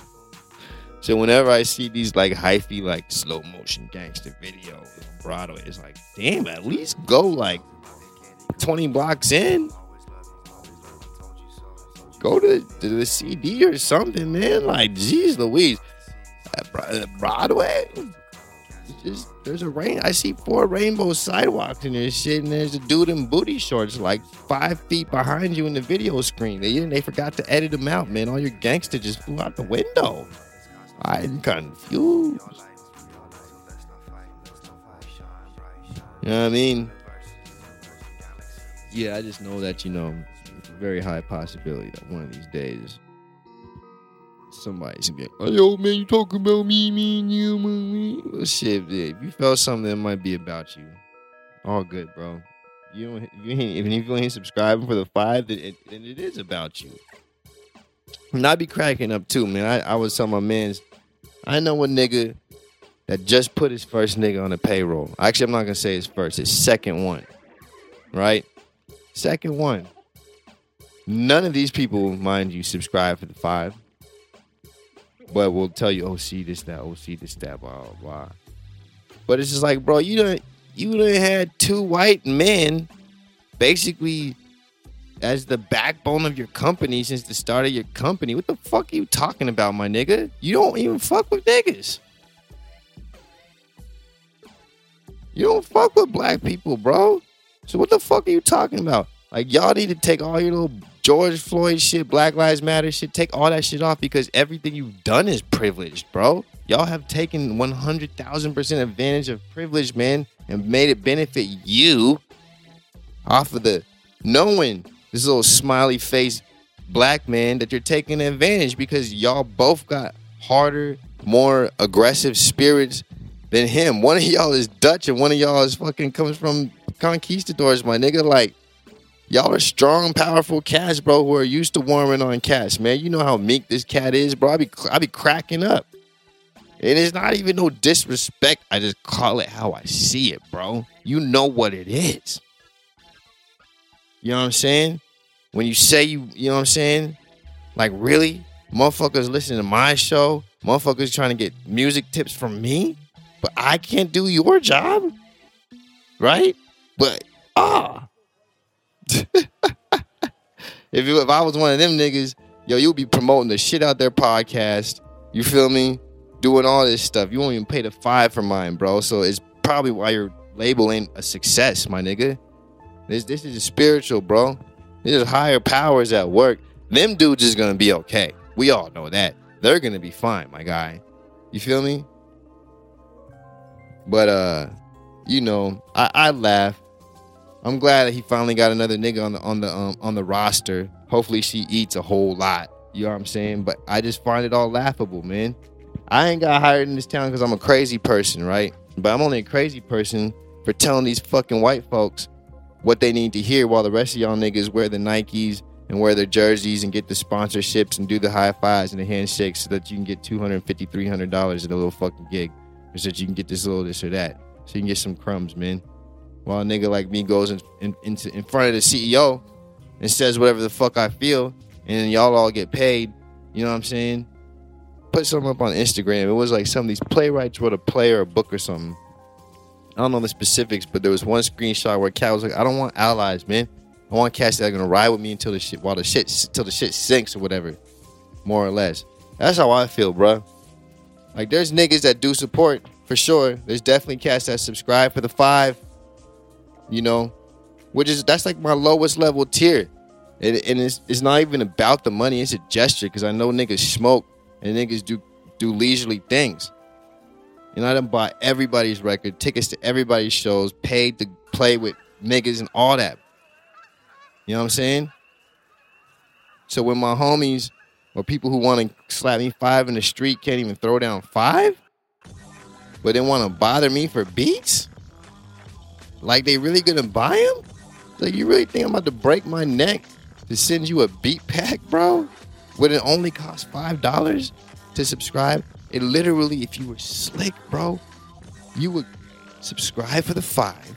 So whenever I see these like hyphy, like slow motion gangster videos on Broadway, it's like, damn, at least go like 20 blocks in go to, to the CD or something, man. Like, geez, Louise, Broadway, just there's a rain. I see four rainbow sidewalks in this shit, and there's a dude in booty shorts like five feet behind you in the video screen. They they forgot to edit them out, man. All your gangster just flew out the window. I'm confused. You know what I mean? Yeah, I just know that you know very high possibility that one of these days somebody's gonna be like, oh, yo, man, you talking about me, me, and you, me. Well, shit, if you felt something that might be about you, all good, bro. You don't, you ain't, even if you ain't subscribing for the five, then it, then it is about you. And I be cracking up too, man. I, I was telling my mans, I know a nigga that just put his first nigga on the payroll. Actually, I'm not gonna say his first, his second one. Right? Second one. None of these people, mind you, subscribe for the five. But will tell you, oh, see this, that, oh, see this, that, blah, blah, blah. But it's just like, bro, you don't, you done had two white men basically as the backbone of your company since the start of your company. What the fuck are you talking about, my nigga? You don't even fuck with niggas. You don't fuck with black people, bro. So what the fuck are you talking about? Like y'all need to take all your little George Floyd shit, Black Lives Matter shit, take all that shit off because everything you've done is privileged, bro. Y'all have taken 100,000% advantage of privilege, man, and made it benefit you off of the knowing this little smiley face black man that you're taking advantage because y'all both got harder, more aggressive spirits than him. One of y'all is Dutch and one of y'all is fucking comes from conquistadors, my nigga. Like, y'all are strong, powerful cats, bro, who are used to warming on cats, man. You know how meek this cat is, bro. I be I be cracking up. And it's not even no disrespect. I just call it how I see it, bro. You know what it is. You know what I'm saying? When you say you, you know what I'm saying? Like, really? Motherfuckers listen to my show. Motherfuckers trying to get music tips from me. But I can't do your job. Right? But, ah. If, you, if I was one of them niggas, yo, you'll be promoting the shit out their podcast. You feel me? Doing all this stuff. You won't even pay the five for mine, bro. So it's probably why your label ain't a success, my nigga. This this is spiritual, bro. There's higher powers at work. Them dudes is gonna be okay. We all know that. They're gonna be fine, my guy. You feel me? But uh, you know, I, I laugh. I'm glad that he finally got another nigga on the on the um, on the roster. Hopefully she eats a whole lot. You know what I'm saying? But I just find it all laughable, man. I ain't got hired in this town because I'm a crazy person, right? But I'm only a crazy person for telling these fucking white folks what they need to hear while the rest of y'all niggas wear the Nikes and wear their jerseys and get the sponsorships and do the high fives and the handshakes so that you can get $250, $300 at a little fucking gig. Or so that you can get this little this or that. So you can get some crumbs, man. While a nigga like me goes in, in, in, in front of the CEO and says whatever the fuck I feel, and y'all all get paid. You know what I'm saying? Put something up on Instagram. It was like some of these playwrights wrote a play or a book or something I don't know the specifics, but there was one screenshot where Cat was like, "I don't want allies, man. I want cats that are gonna ride with me until the shit, while the shit, till the shit sinks or whatever, more or less." That's how I feel, bro. Like, there's niggas that do support for sure. There's definitely cats that subscribe for the five. You know, which is that's like my lowest level tier, and, and it's it's not even about the money. It's a gesture because I know niggas smoke and niggas do do leisurely things. And I done bought everybody's record, tickets to everybody's shows, paid to play with niggas and all that. You know what I'm saying? So when my homies or people who want to slap me five in the street can't even throw down five, but they want to bother me for beats, like they really gonna buy them? Like you really think I'm about to break my neck to send you a beat pack, bro? Would it only cost five dollars to subscribe? It literally, if you were slick, bro, you would subscribe for the five,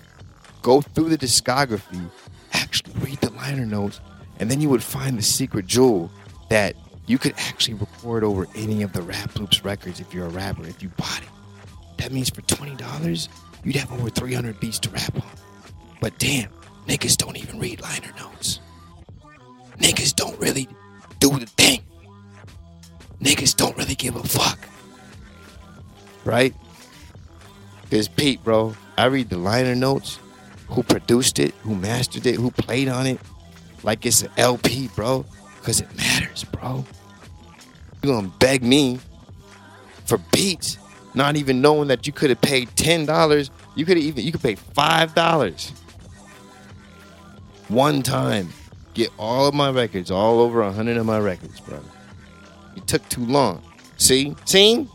go through the discography, actually read the liner notes, and then you would find the secret jewel that you could actually record over any of the Rap Loops records if you're a rapper, if you bought it. That means for $20, you'd have over 300 beats to rap on. But damn, niggas don't even read liner notes. Niggas don't really do the thing. Niggas don't really give a fuck right? Because Pete, bro, I read the liner notes, who produced it, who mastered it, who played on it, like it's an LP, bro, because it matters, bro. You gonna beg me for beats, not even knowing that you could have paid ten dollars. You could even you could pay five dollars one time. Get all of my records, all over a hundred of my records, bro. It took too long. See, seen?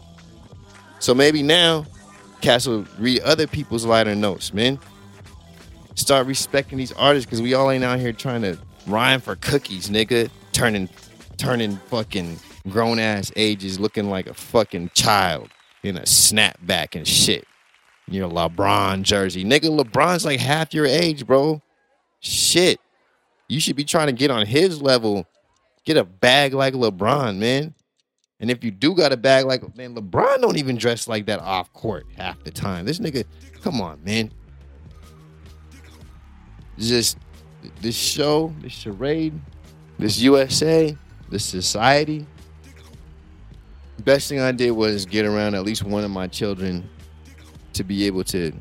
So maybe now, Castle read other people's liner notes, man. Start respecting these artists because we all ain't out here trying to rhyme for cookies, nigga. Turning, turning fucking grown ass ages looking like a fucking child in a snapback and shit. Your LeBron jersey, nigga. LeBron's like half your age, bro. Shit, you should be trying to get on his level. Get a bag like LeBron, man. And if you do got a bag like man, LeBron don't even dress like that off court half the time. This nigga, come on, man. Just this show, this charade, this USA, this society. Best thing I did was get around at least one of my children to be able to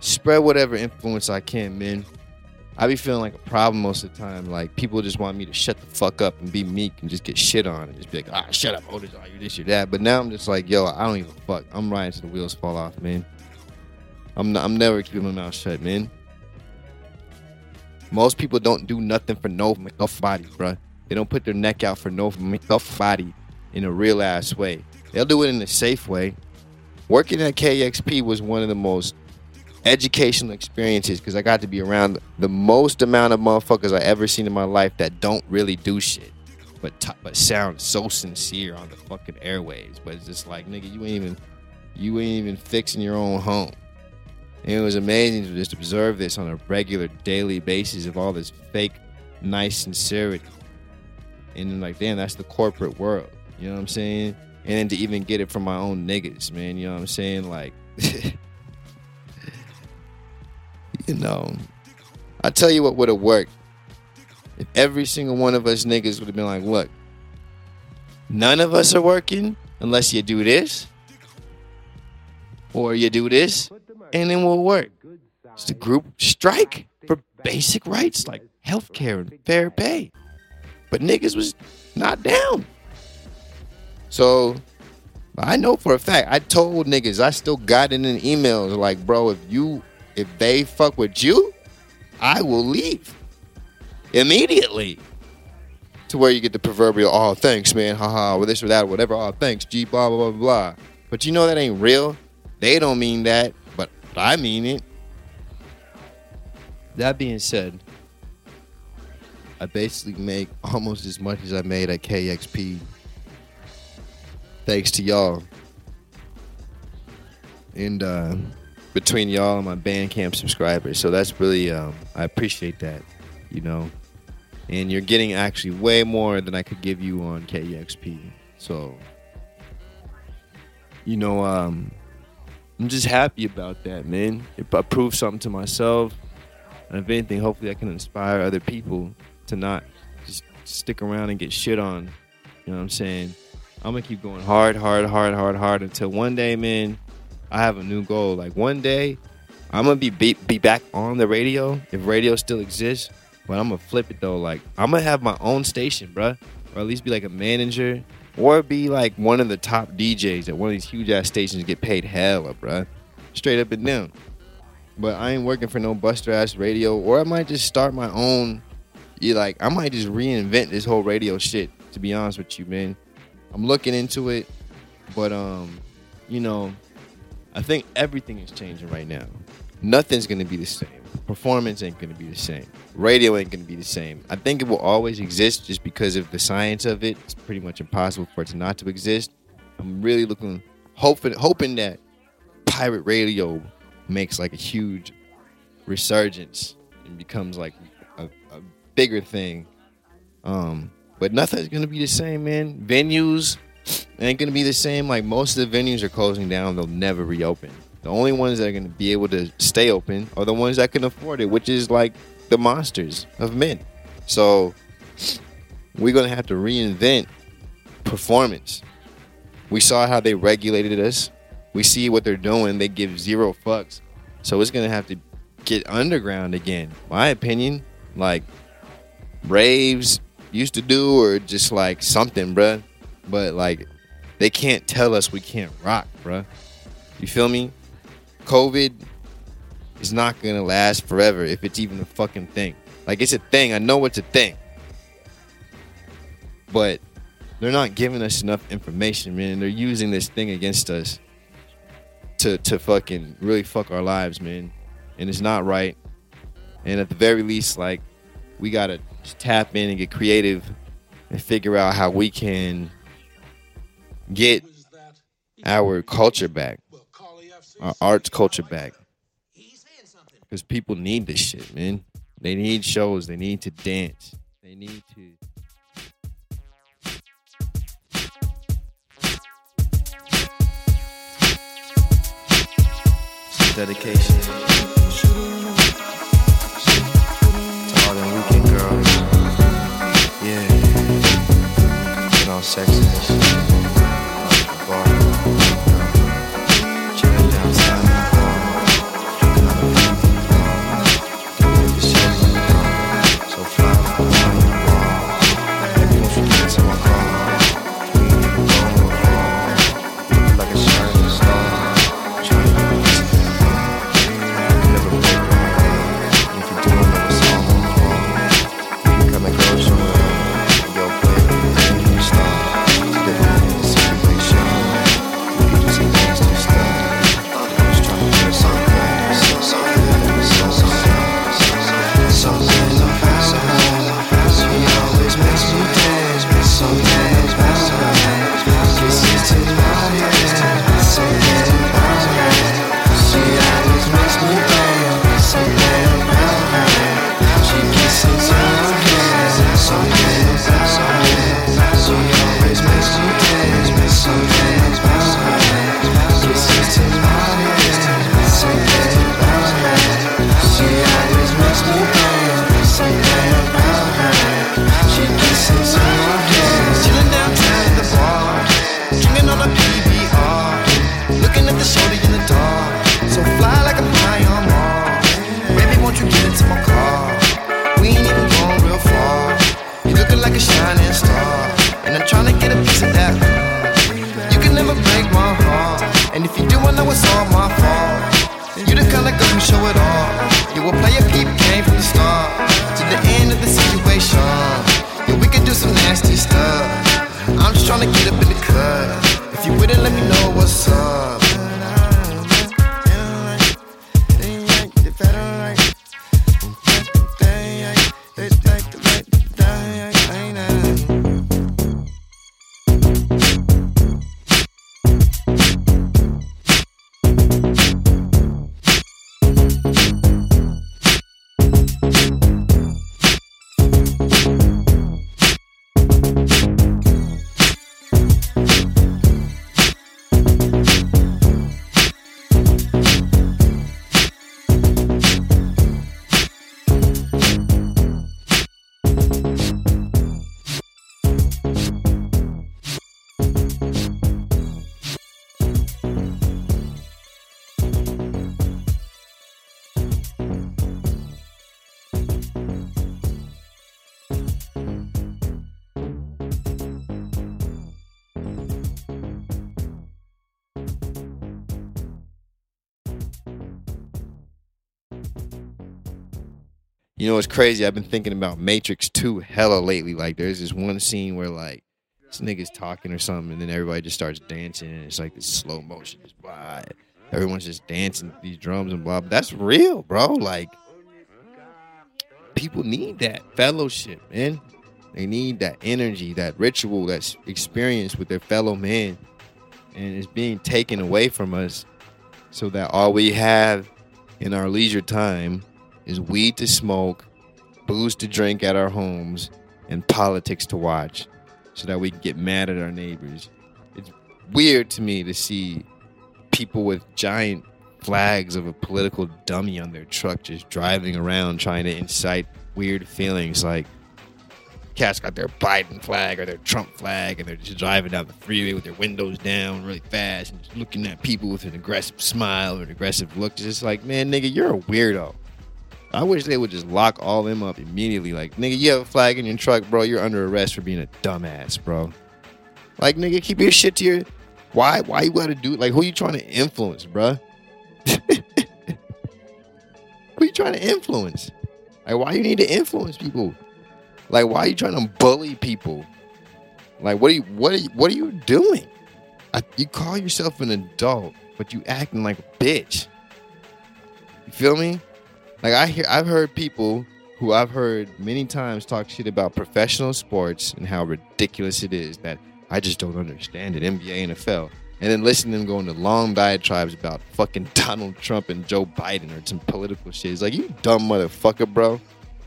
spread whatever influence I can, man. I be feeling like a problem most of the time. Like people just want me to shut the fuck up and be meek and just get shit on and just be like, ah, shut up, oh this, oh, you this, you that. But now I'm just like, yo, I don't even fuck. I'm riding till the wheels fall off, man. I'm not, I'm never keeping my mouth shut, man. Most people don't do nothing for no body, bruh. They don't put their neck out for no body in a real ass way. They'll do it in a safe way. Working at KEXP was one of the most educational experiences because I got to be around the most amount of motherfuckers I ever seen in my life that don't really do shit, but t- but sound so sincere on the fucking airways. But it's just like nigga, you ain't even you ain't even fixing your own home. And it was amazing to just observe this on a regular daily basis of all this fake nice sincerity. And then like, damn, that's the corporate world. You know what I'm saying? And then to even get it from my own niggas, man. You know what I'm saying? Like you know, I tell you what would have worked. If every single one of us niggas would have been like, look, none of us are working unless you do this, or you do this, and then we'll work. It's the group strike for basic rights like health care and fair pay. But niggas was not down. So I know for a fact, I told niggas, I still got it in emails like, bro, if you if they fuck with you, I will leave immediately. To where you get the proverbial, oh, thanks, man, haha, or this or that, whatever, oh, thanks, G, blah, blah, blah, blah. But you know that ain't real. They don't mean that, but I mean it. That being said, I basically make almost as much as I made at KEXP. Thanks to y'all. And uh between y'all and my Bandcamp subscribers. So that's really, um, I appreciate that, you know. And you're getting actually way more than I could give you on KEXP. So, you know, um, I'm just happy about that, man. If I prove something to myself, and if anything, hopefully I can inspire other people to not just stick around and get shit on. You know what I'm saying? I'm gonna keep going hard, hard, hard, hard, hard until one day, man, I have a new goal. Like one day, I'm gonna be, be be back on the radio if radio still exists. But I'm gonna flip it though. Like I'm gonna have my own station, bruh. or at least be like a manager, or be like one of the top DJs at one of these huge ass stations. Get paid hella, bruh. straight up and down. But I ain't working for no buster ass radio, or I might just start my own. You like I might just reinvent this whole radio shit. To be honest with you, man, I'm looking into it, but um, you know, I think everything is changing right now. Nothing's gonna be the same. Performance ain't gonna be the same. Radio ain't gonna be the same. I think it will always exist just because of the science of it. It's pretty much impossible for it to not to exist. I'm really looking, hoping, hoping that pirate radio makes like a huge resurgence and becomes like a, a bigger thing. Um, but nothing's gonna be the same, man. Venues, ain't gonna be the same. Like most of the venues are closing down; they'll never reopen. The only ones that are gonna be able to stay open are the ones that can afford it, which is like the monsters of men. So we're gonna have to reinvent performance. We saw how they regulated us. We see what they're doing. They give zero fucks. So it's gonna have to get underground again. My opinion, like raves used to do, or just like something, bruh but like they can't tell us we can't rock, bruh. You feel me? COVID is not gonna last forever if it's even a fucking thing. Like it's a thing. I know it's a thing. But they're not giving us enough information, man. They're using this thing against us to to fucking really fuck our lives, man. And it's not right. And at the very least, like, we gotta tap in and get creative and figure out how we can get our culture back, our arts culture back. Because people need this shit, man. They need shows. They need to dance. They need to. dedication. sexiness. You know, it's crazy. I've been thinking about Matrix 2 hella lately. Like, there's this one scene where, like, this nigga's talking or something, and then everybody just starts dancing, and it's like this slow motion. Just blah. Everyone's just dancing these drums and blah. That's real, bro. Like, people need that fellowship, man. They need that energy, that ritual, that experience with their fellow men. And it's being taken away from us so that all we have in our leisure time is weed to smoke, booze to drink at our homes, and politics to watch so that we can get mad at our neighbors. It's weird to me to see people with giant flags of a political dummy on their truck just driving around trying to incite weird feelings like cats got their Biden flag or their Trump flag and they're just driving down the freeway with their windows down really fast and just looking at people with an aggressive smile or an aggressive look. Just like, man, nigga, you're a weirdo. I wish they would just lock all them up immediately. Like, nigga, you have a flag in your truck, bro. You're under arrest for being a dumbass, bro. Like, nigga, keep your shit to your. Why? Why you gotta do? Like, who you trying to influence, bro? who you trying to influence? Like, why you need to influence people? Like, why are you trying to bully people? Like, what are you? What are you? What are you doing? I, you call yourself an adult, but you acting like a bitch. You feel me? Like I hear, I've heard people who I've heard many times talk shit about professional sports and how ridiculous it is that I just don't understand it. NBA, NFL, and then listen to them go into long diatribes about fucking Donald Trump and Joe Biden or some political shit. It's like you dumb motherfucker, bro.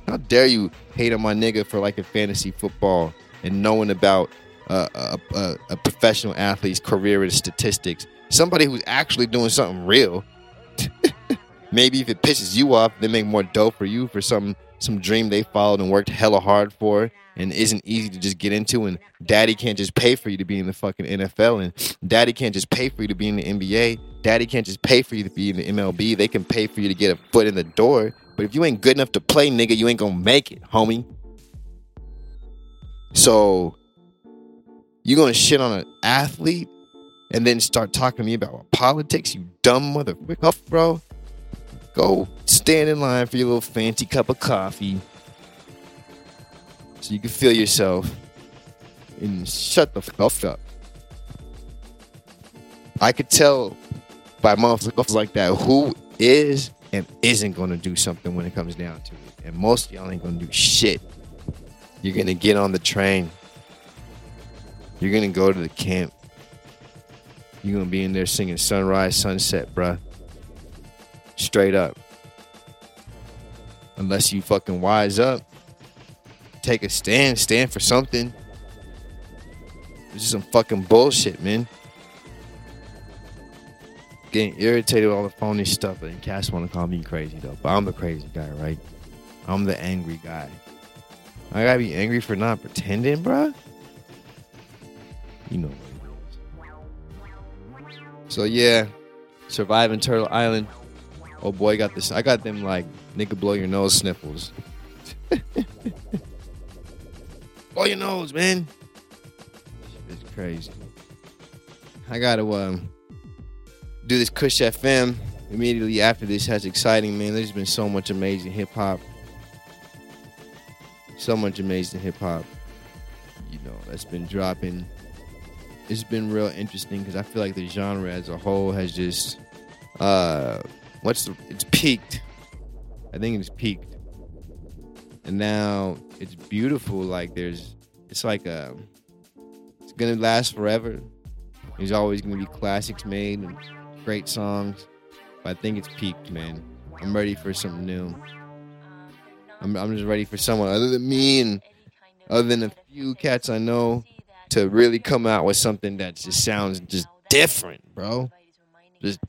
How dare you hate on my nigga for like a fantasy football and knowing about uh, a, a, a professional athlete's career and statistics? Somebody who's actually doing something real. maybe if it pisses you off, they make more dope for you for some some dream they followed and worked hella hard for and isn't easy to just get into and daddy can't just pay for you to be in the fucking NFL and daddy can't just pay for you to be in the NBA. Daddy can't just pay for you to be in the MLB. They can pay for you to get a foot in the door. But if you ain't good enough to play, nigga, you ain't gonna make it, homie. So you gonna shit on an athlete and then start talking to me about politics, you dumb motherfucker, bro. Go stand in line for your little fancy cup of coffee so you can feel yourself and shut the fuck up. I could tell by motherfuckers like that who is and isn't going to do something when it comes down to it. And most of y'all ain't going to do shit. You're going to get on the train. You're going to go to the camp. You're going to be in there singing sunrise, sunset, bruh. Straight up. Unless you fucking wise up take a stand, stand for something. This is some fucking bullshit, man. Getting irritated with all the phony stuff, and cats want to call me crazy though. But I'm the crazy guy, right? I'm the angry guy. I gotta be angry for not pretending, bruh. You know. So yeah, surviving Turtle Island. Oh boy, got this. I got them like nigga blow your nose sniffles. blow your nose, man. It's crazy. I gotta um do this Kush FM immediately after this. That's exciting, man. There's been so much amazing hip hop. So much amazing hip hop. You know, that's been dropping. It's been real interesting because I feel like the genre as a whole has just uh what's the it's peaked. I think it's peaked. And now it's beautiful. Like there's it's like a it's gonna last forever. There's always gonna be classics made and great songs. But I think it's peaked, man. I'm ready for something new. I'm I'm just ready for someone other than me and other than a few cats I know to really come out with something that just sounds just different, bro. Just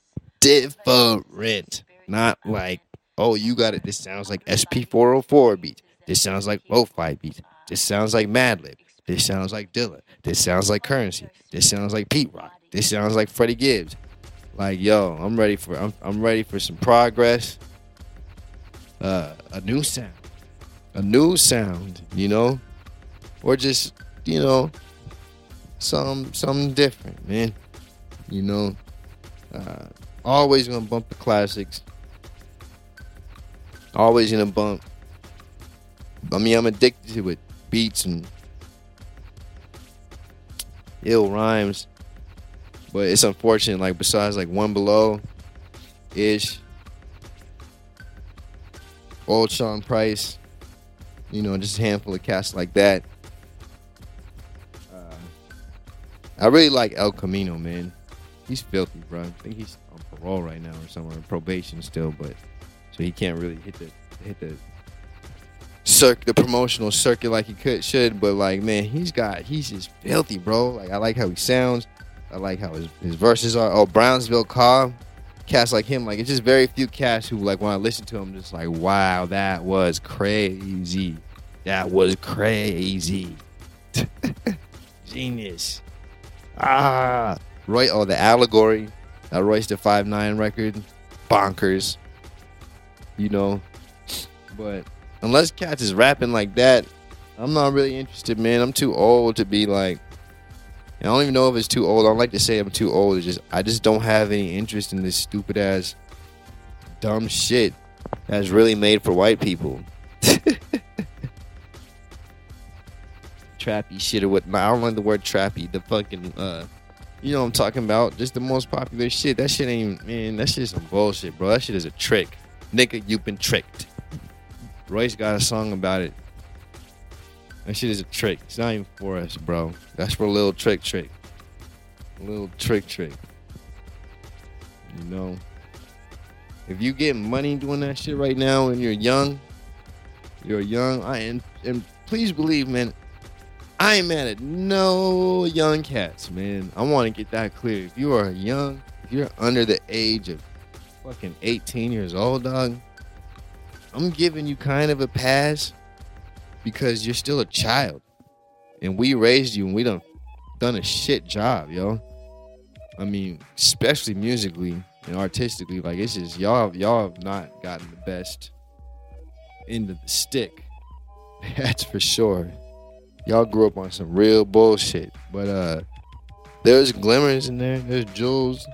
different. Not like, oh, you got it. This sounds like SP404 beats. This sounds like lo-fi beats. This sounds like Madlib. This sounds like Dilla. This sounds like Currency. This sounds like Pete Rock. This sounds like Freddie Gibbs. Like, yo, I'm ready for I'm, I'm ready for some progress. Uh, a new sound. A new sound, you know? Or just, you know, some something different, man. You know? Uh, always gonna bump the classics. Always gonna bump. I mean, I'm addicted to it. Beats and ill rhymes. But it's unfortunate, like besides like one below ish. Old Sean Price, you know, just a handful of cats like that. Uh, I really like El Camino, man. He's filthy, bro. I think he's on parole right now or somewhere, on probation still, but so he can't really hit the hit the circ the promotional circuit like he could should. But like, man, he's got he's just filthy, bro. Like I like how he sounds. I like how his, his verses are. Oh, Brownsville Cobb, cast like him. Like it's just very few casts who like when I listen to him, just like wow, that was crazy. That was crazy. Genius. Ah, Roy. Oh, the allegory. That Royce the Five Nine record, bonkers. You know, but unless Cats is rapping like that, I'm not really interested, man. I'm too old to be like. I don't even know if it's too old. I don't like to say I'm too old. It's just I just don't have any interest in this stupid ass, dumb shit that's really made for white people. trappy shit or what? I don't like the word trappy. The fucking, uh, you know what I'm talking about? Just the most popular shit. That shit ain't man. That shit's some bullshit, bro. That shit is a trick, nigga. You've been tricked. Royce got a song about it. That shit is a trick. It's not even for us, bro. That's for a little trick trick. Little trick trick. You know? If you get money doing that shit right now and you're young, you're young, I and, and please believe, man, I ain't mad at no young cats, man. I want to get that clear. If you are young, if you're under the age of fucking 18 years old, dog, I'm giving you kind of a pass because you're still a child. And we raised you and we done done a shit job, yo. I mean, especially musically and artistically, like it's just y'all y'all have not gotten the best end of the stick. That's for sure. Y'all grew up on some real bullshit. But uh there's glimmers in there. There's jewels.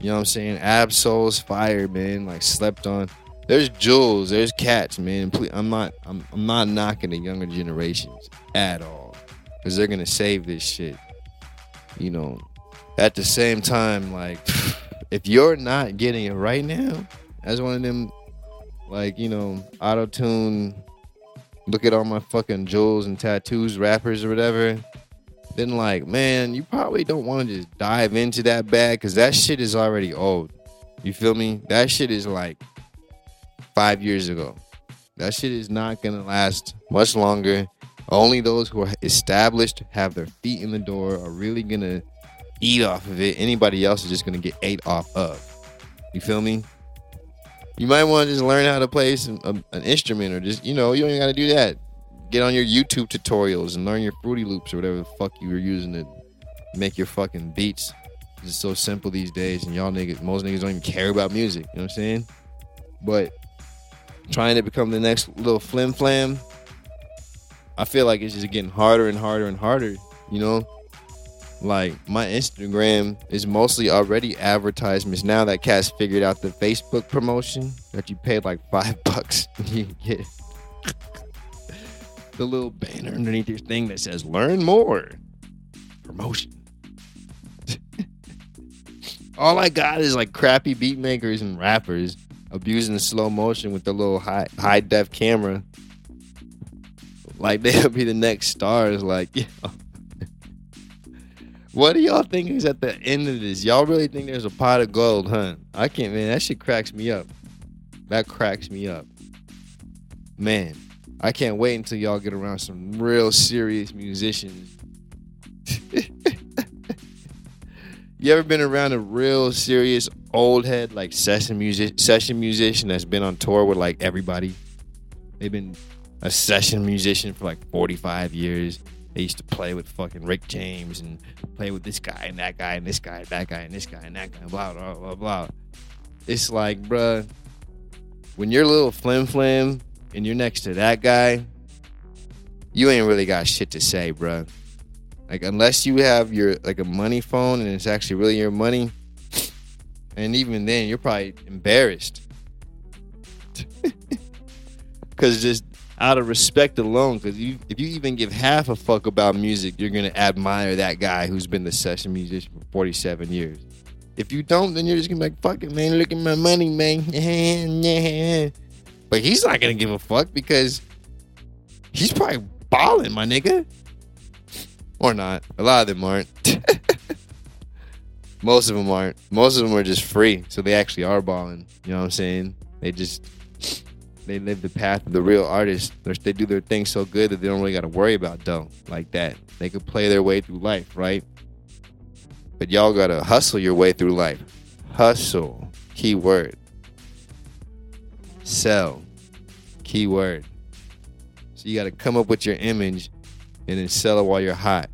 You know what I'm saying? Absol's fire, man. Like slept on. There's jewels. There's cats, man. Please, I'm not. I'm. I'm not knocking the younger generations at all, because they're gonna save this shit. You know. At the same time, like, if you're not getting it right now, as one of them, like, you know, auto tune, look at all my fucking jewels and tattoos, rappers or whatever then like, man, you probably don't want to just dive into that bag because that shit is already old. You feel me? That shit is like five years ago. That shit is not gonna last much longer. Only those who are established, have their feet in the door, are really gonna eat off of it. Anybody else is just gonna get ate off of. You feel me? You might want to just learn how to play some, a, an instrument, or just you know, you don't even got to do that get on your YouTube tutorials and learn your Fruity Loops or whatever the fuck you were using to make your fucking beats. It's so simple these days, and y'all niggas, most niggas don't even care about music. You know what I'm saying? But trying to become the next little flim flam, I feel like it's just getting harder and harder and harder. You know, like my Instagram is mostly already advertisements. Now that cat's figured out the Facebook promotion that you paid like five bucks, you get the little banner underneath your thing that says "Learn more." Promotion. All I got is like crappy beat makers and rappers abusing slow motion with the little high high def camera. Like they'll be the next stars. Like, yeah. What do y'all think is at the end of this? Y'all really think there's a pot of gold, huh? I can't, man. That shit cracks me up. That cracks me up. Man, I can't wait until y'all get around some real serious musicians. you ever been around a real serious old head like session music session musician that's been on tour with like everybody? They've been a session musician for like 45 years. They used to play with fucking Rick James and play with this guy and that guy and this guy and that guy and this guy and that guy, blah blah blah blah. It's like, bruh, when you're little flim flam and you're next to that guy, you ain't really got shit to say, bro. Like unless you have your like a money phone and it's actually really your money, and even then you're probably embarrassed. Cause just out of respect alone, because if you even give half a fuck about music, you're gonna admire that guy who's been the session musician for 47 years. If you don't, then you're just gonna be like, fuck it, man, look at my money, man. But he's not gonna give a fuck because he's probably balling, my nigga. Or not. A lot of them aren't. Most of them aren't. Most of them are just free, so they actually are balling. You know what I'm saying? They just they live the path of the real artist. They do their thing so good that they don't really got to worry about dough like that. They could play their way through life, right? But y'all gotta hustle your way through life. Hustle, key word. Sell. Keyword. So you got to come up with your image and then sell it while you're hot,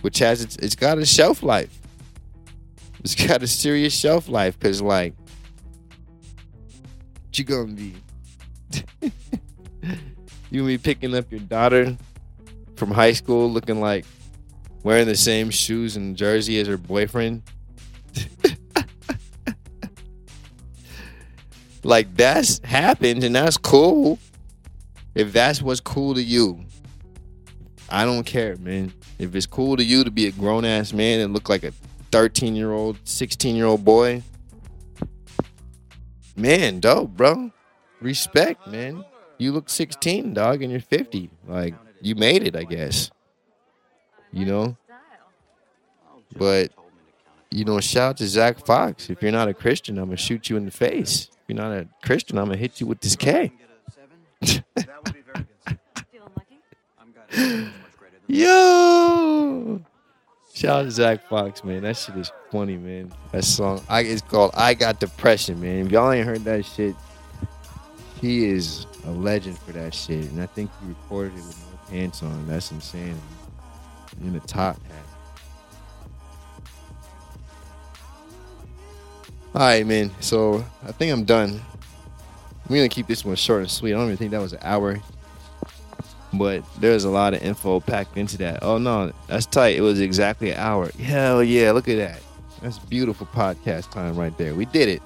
which has its, it's got a shelf life. It's got a serious shelf life because, like, you gonna be? you be picking up your daughter from high school looking like wearing the same shoes and jersey as her boyfriend? Like that's happened and that's cool. If that's what's cool to you, I don't care, man. If it's cool to you to be a grown ass man and look like a 13 year old, 16 year old boy, man, dope, bro. Respect, man. You look 16, dog, and you're 50. Like, you made it, I guess. You know? But, you know, shout out to Zach Fox. If you're not a Christian, I'm to shoot you in the face If you're not a Christian, I'm gonna hit you with this K. Yo, shout out to Zach Fox, man. That shit is funny, man. That song, I it's called "I Got Depression," man. If y'all ain't heard that shit, he is a legend for that shit. And I think he recorded it with no pants on. That's insane. In a top hat. All right, man. So I think I'm done. We're gonna keep this one short and sweet. I don't even think that was an hour, but there's a lot of info packed into that. Oh no, that's tight. It was exactly an hour. Hell yeah! Look at that. That's beautiful podcast time right there. We did it.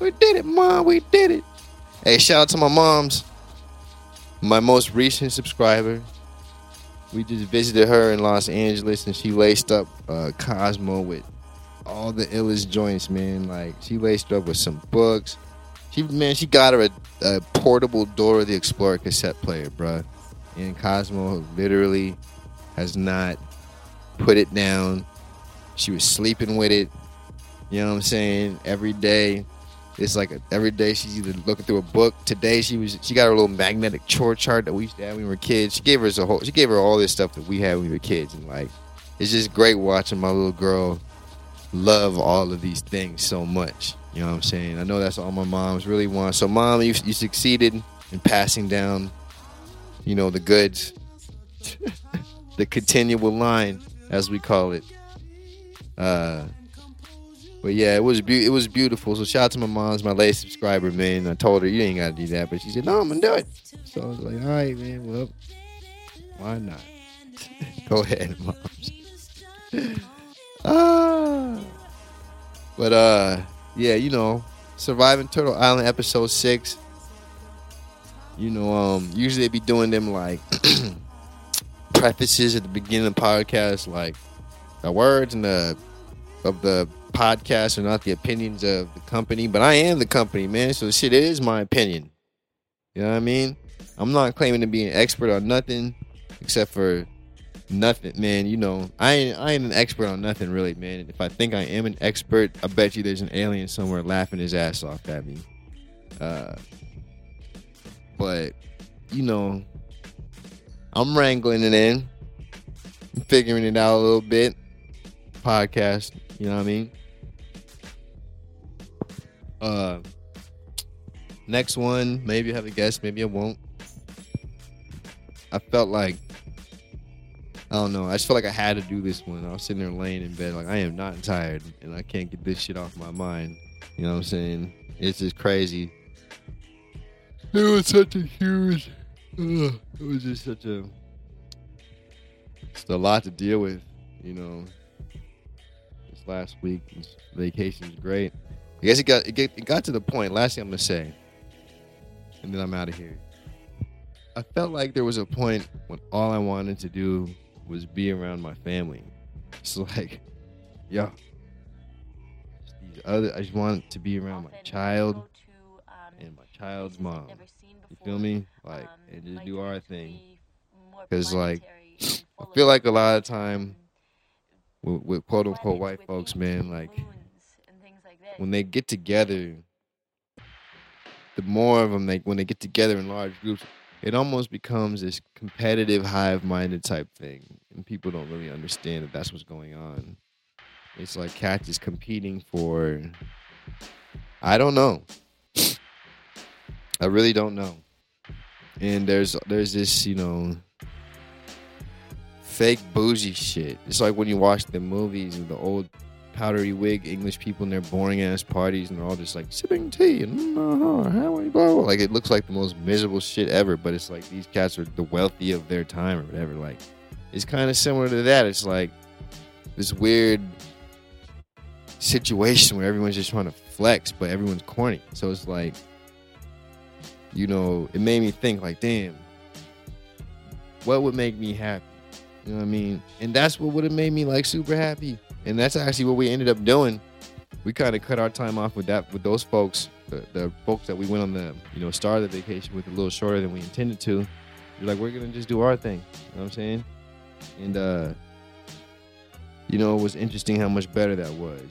We did it, mom. We did it. Hey, shout out to my moms. My most recent subscriber. We just visited her in Los Angeles, and she laced up uh, Cosmo with all the illest joints, man. Like she laced up with some books. She man, she got her a, a portable Dora the Explorer cassette player, bruh. And Cosmo literally has not put it down. She was sleeping with it. You know what I'm saying? Every day. It's like every day she's either looking through a book. Today she was she got her little magnetic chore chart that we used to have when we were kids. She gave us a whole she gave her all this stuff that we had when we were kids and like it's just great watching my little girl love all of these things so much. You know what I'm saying? I know that's all my moms really want. So, mom, you, you succeeded in passing down, you know, the goods, the continual line, as we call it. Uh, but yeah, it was be- it was beautiful. So shout out to my mom's my latest subscriber, man. I told her you ain't gotta do that, but she said no, I'm gonna do it. So I was like, all right, man. Well, why not? Go ahead, moms. ah. But uh, yeah, you know, surviving Turtle Island episode six. You know, um, usually they be doing them like prefaces at the beginning of the podcast, like the words and the of the podcast are not the opinions of the company, but I am the company, man. So shit, it is my opinion. You know what I mean? I'm not claiming to be an expert on nothing except for nothing, man. You know, I ain't I ain't an expert on nothing really, man. If I think I am an expert, I bet you there's an alien somewhere laughing his ass off at me. Uh, but you know, I'm wrangling it in, I'm figuring it out a little bit. Podcast, you know what I mean? Uh, next one, maybe I have a guess, maybe I won't. I felt like I don't know. I just felt like I had to do this one. I was sitting there laying in bed, like I am not tired, and I can't get this shit off my mind. You know what I'm saying? It's just crazy. It was such a huge. It was just such a. It's a lot to deal with, you know. This last week, this vacation was great. I guess it got it, get, it got to the point. Last thing I'm gonna say, and then I'm out of here. I felt like there was a point when all I wanted to do was be around my family. It's like, yo, these other. I just wanted to be around my child and my child's mom. You feel me? Like, and just do our thing. Cause like, I feel like a lot of time with, with quote unquote white folks, man, like when they get together, the more of them they when they get together in large groups, it almost becomes this competitive hive-minded type thing and people don't really understand that that's what's going on. It's like cats is competing for i don't know. I really don't know. And there's there's this you know fake bougie shit. It's like when you watch the movies of the old powdery wig English people in their boring ass parties, and they're all just like sipping tea and uh, how you, blah, blah. like it looks like the most miserable shit ever. But it's like these cats are the wealthy of their time or whatever. Like it's kind of similar to that. It's like this weird situation where everyone's just trying to flex, but everyone's corny. So it's like, you know, it made me think like, damn, what would make me happy? You know what I mean? And that's what would have made me like super happy and that's actually what we ended up doing. We kind of cut our time off with that with those folks, the, the, folks that we went on the you know start of the vacation with a little shorter than we intended to. You're like, we're gonna just do our thing. You know what I'm saying? And uh, you know, it was interesting how much better that was.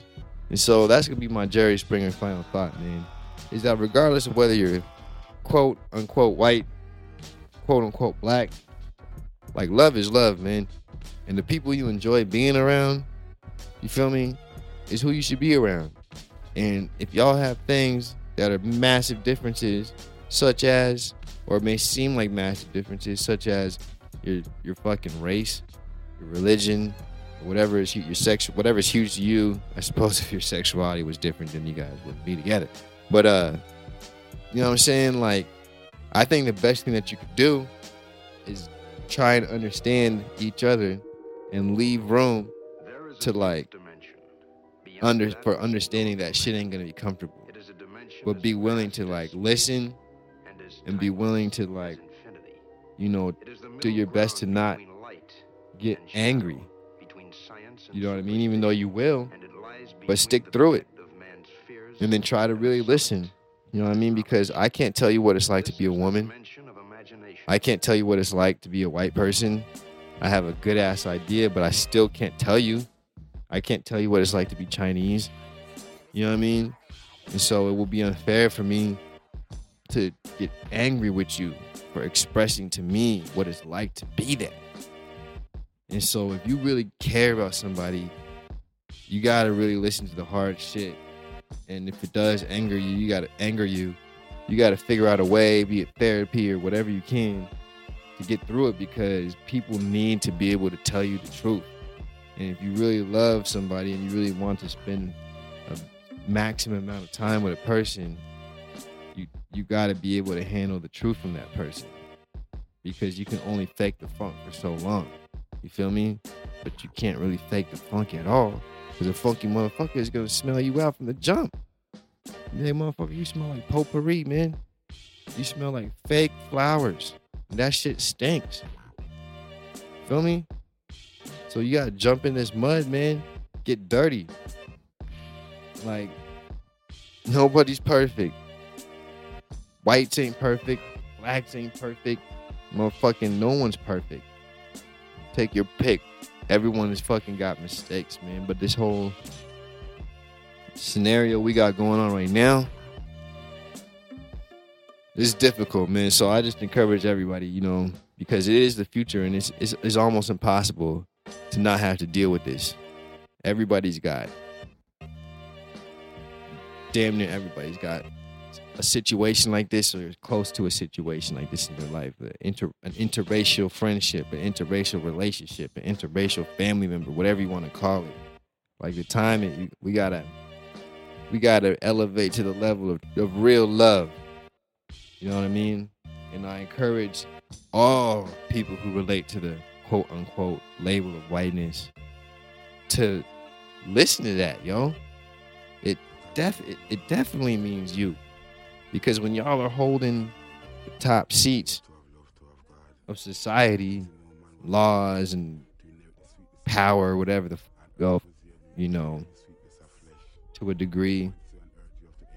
And so that's gonna be my Jerry Springer final thought, man. Is that regardless of whether you're quote unquote white, quote unquote black, like love is love, man. And the people you enjoy being around you feel me? Is who you should be around. And if y'all have things that are massive differences, such as, or may seem like massive differences, such as your your fucking race, your religion, whatever is your sex, whatever is huge to you. I suppose if your sexuality was different, then you guys wouldn't be together. But uh, you know what I'm saying? Like, I think the best thing that you could do is try and understand each other and leave room to like under for understanding that shit ain't gonna be comfortable. But be willing to like listen and be willing to like you know do your best to not get angry. You know what I mean? Even though you will, but stick through it. And then try to really listen. You know what I mean? Because I can't tell you what it's like to be a woman. I can't tell you what it's like to be a white person. I have a good ass idea, but I still can't tell you. I can't tell you what it's like to be Chinese. You know what I mean? And so it will be unfair for me to get angry with you for expressing to me what it's like to be there. And so if you really care about somebody, you gotta really listen to the hard shit. And if it does anger you, you gotta anger you. You gotta figure out a way, be it therapy or whatever you can, to get through it because people need to be able to tell you the truth. And if you really love somebody and you really want to spend a maximum amount of time with a person, you you got to be able to handle the truth from that person because you can only fake the funk for so long. You feel me? But you can't really fake the funk at all because a funky motherfucker is gonna smell you out from the jump. Hey, motherfucker, you smell like potpourri, man. You smell like fake flowers. That shit stinks. Feel me? So you gotta jump in this mud, man. Get dirty. Like, nobody's perfect. Whites ain't perfect. Blacks ain't perfect. Motherfucking no one's perfect. Take your pick. Everyone has fucking got mistakes, man. But this whole scenario we got going on right now, it's difficult, man. So I just encourage everybody, you know, because it is the future and it's, it's, it's almost impossible to not have to deal with this. Everybody's got, damn near everybody's got a situation like this or close to a situation like this in their life. An, inter, an interracial friendship, an interracial relationship, an interracial family member, whatever you want to call it. Like the time it, we gotta, we gotta elevate to the level of, of real love you know what I mean? And I encourage all people who relate to the quote unquote label of whiteness to listen to that, yo. It def it, it definitely means you. Because when y'all are holding the top seats of society, laws and power, whatever the go, you know, to a degree,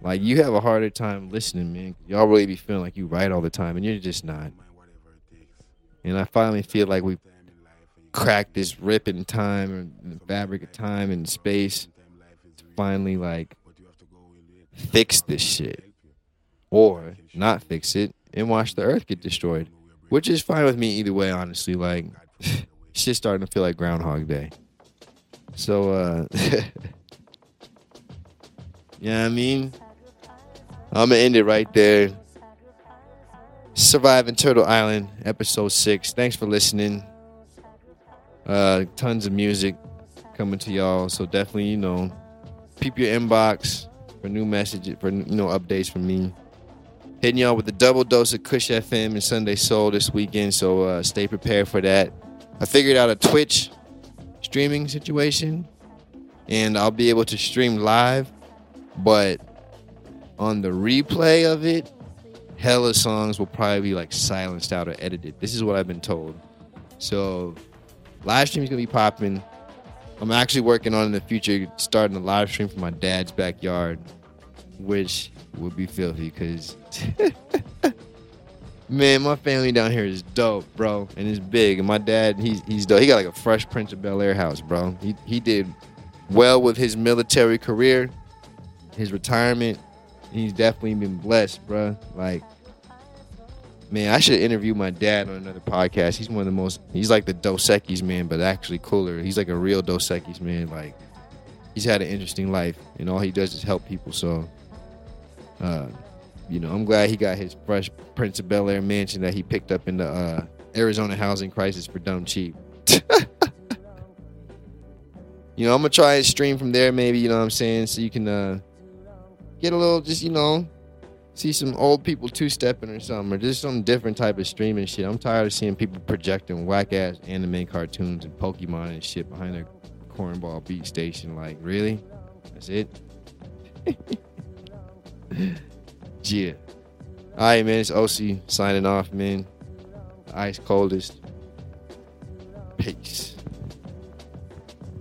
like you have a harder time listening, man. Y'all really be feeling like you right all the time, and you're just not. And I finally feel like we cracked this rip in time and the fabric of time and space to finally like fix this shit, or not fix it and watch the Earth get destroyed, which is fine with me either way. Honestly, like shit's starting to feel like Groundhog Day. So, uh, yeah, I mean. I'm gonna end it right there. Surviving Turtle Island, episode six. Thanks for listening. Uh, tons of music coming to y'all, so definitely you know, keep your inbox for new messages for you know updates from me. Hitting y'all with a double dose of Kush FM and Sunday Soul this weekend, so uh, stay prepared for that. I figured out a Twitch streaming situation, and I'll be able to stream live, but on the replay of it, hella songs will probably be like silenced out or edited. This is what I've been told. So live stream is gonna be popping. I'm actually working on in the future starting a live stream from my dad's backyard, which would be filthy because man, my family down here is dope, bro, and it's big. And my dad, he's he's dope. He got like a Fresh Prince of Bel Air house, bro. He he did well with his military career, his retirement he's definitely been blessed, bro. Like, man, I should interview my dad on another podcast. He's one of the most. He's like the Dos Equis man, but actually cooler. He's like a real Dos Equis man. Like, he's had an interesting life, and all he does is help people. So, uh, you know, I'm glad he got his fresh Prince of Bel Air mansion that he picked up in the uh, Arizona housing crisis for dumb cheap. you know, I'm gonna try a stream from there, maybe. You know what I'm saying? So you can uh, get a little, just you know, see some old people two stepping or something, or just some different type of streaming shit. I'm tired of seeing people projecting whack ass anime cartoons and Pokemon and shit behind a cornball beat station. Like, really? That's it? yeah. All right, man. It's OC signing off, man. Ice coldest. Peace.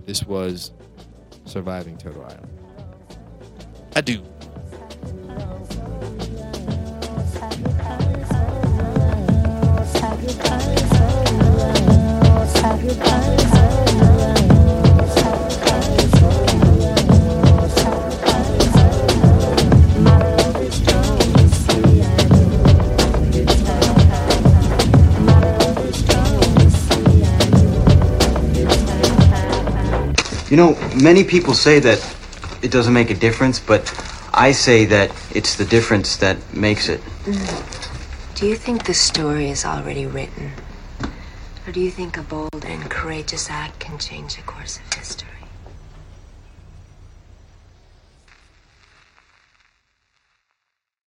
This was Surviving Turtle Island. I do. You know, many people say that it doesn't make a difference, but I say that it's the difference that makes it. Mm. Do you think the story is already written? Or do you think a bold and courageous act can change the course of history?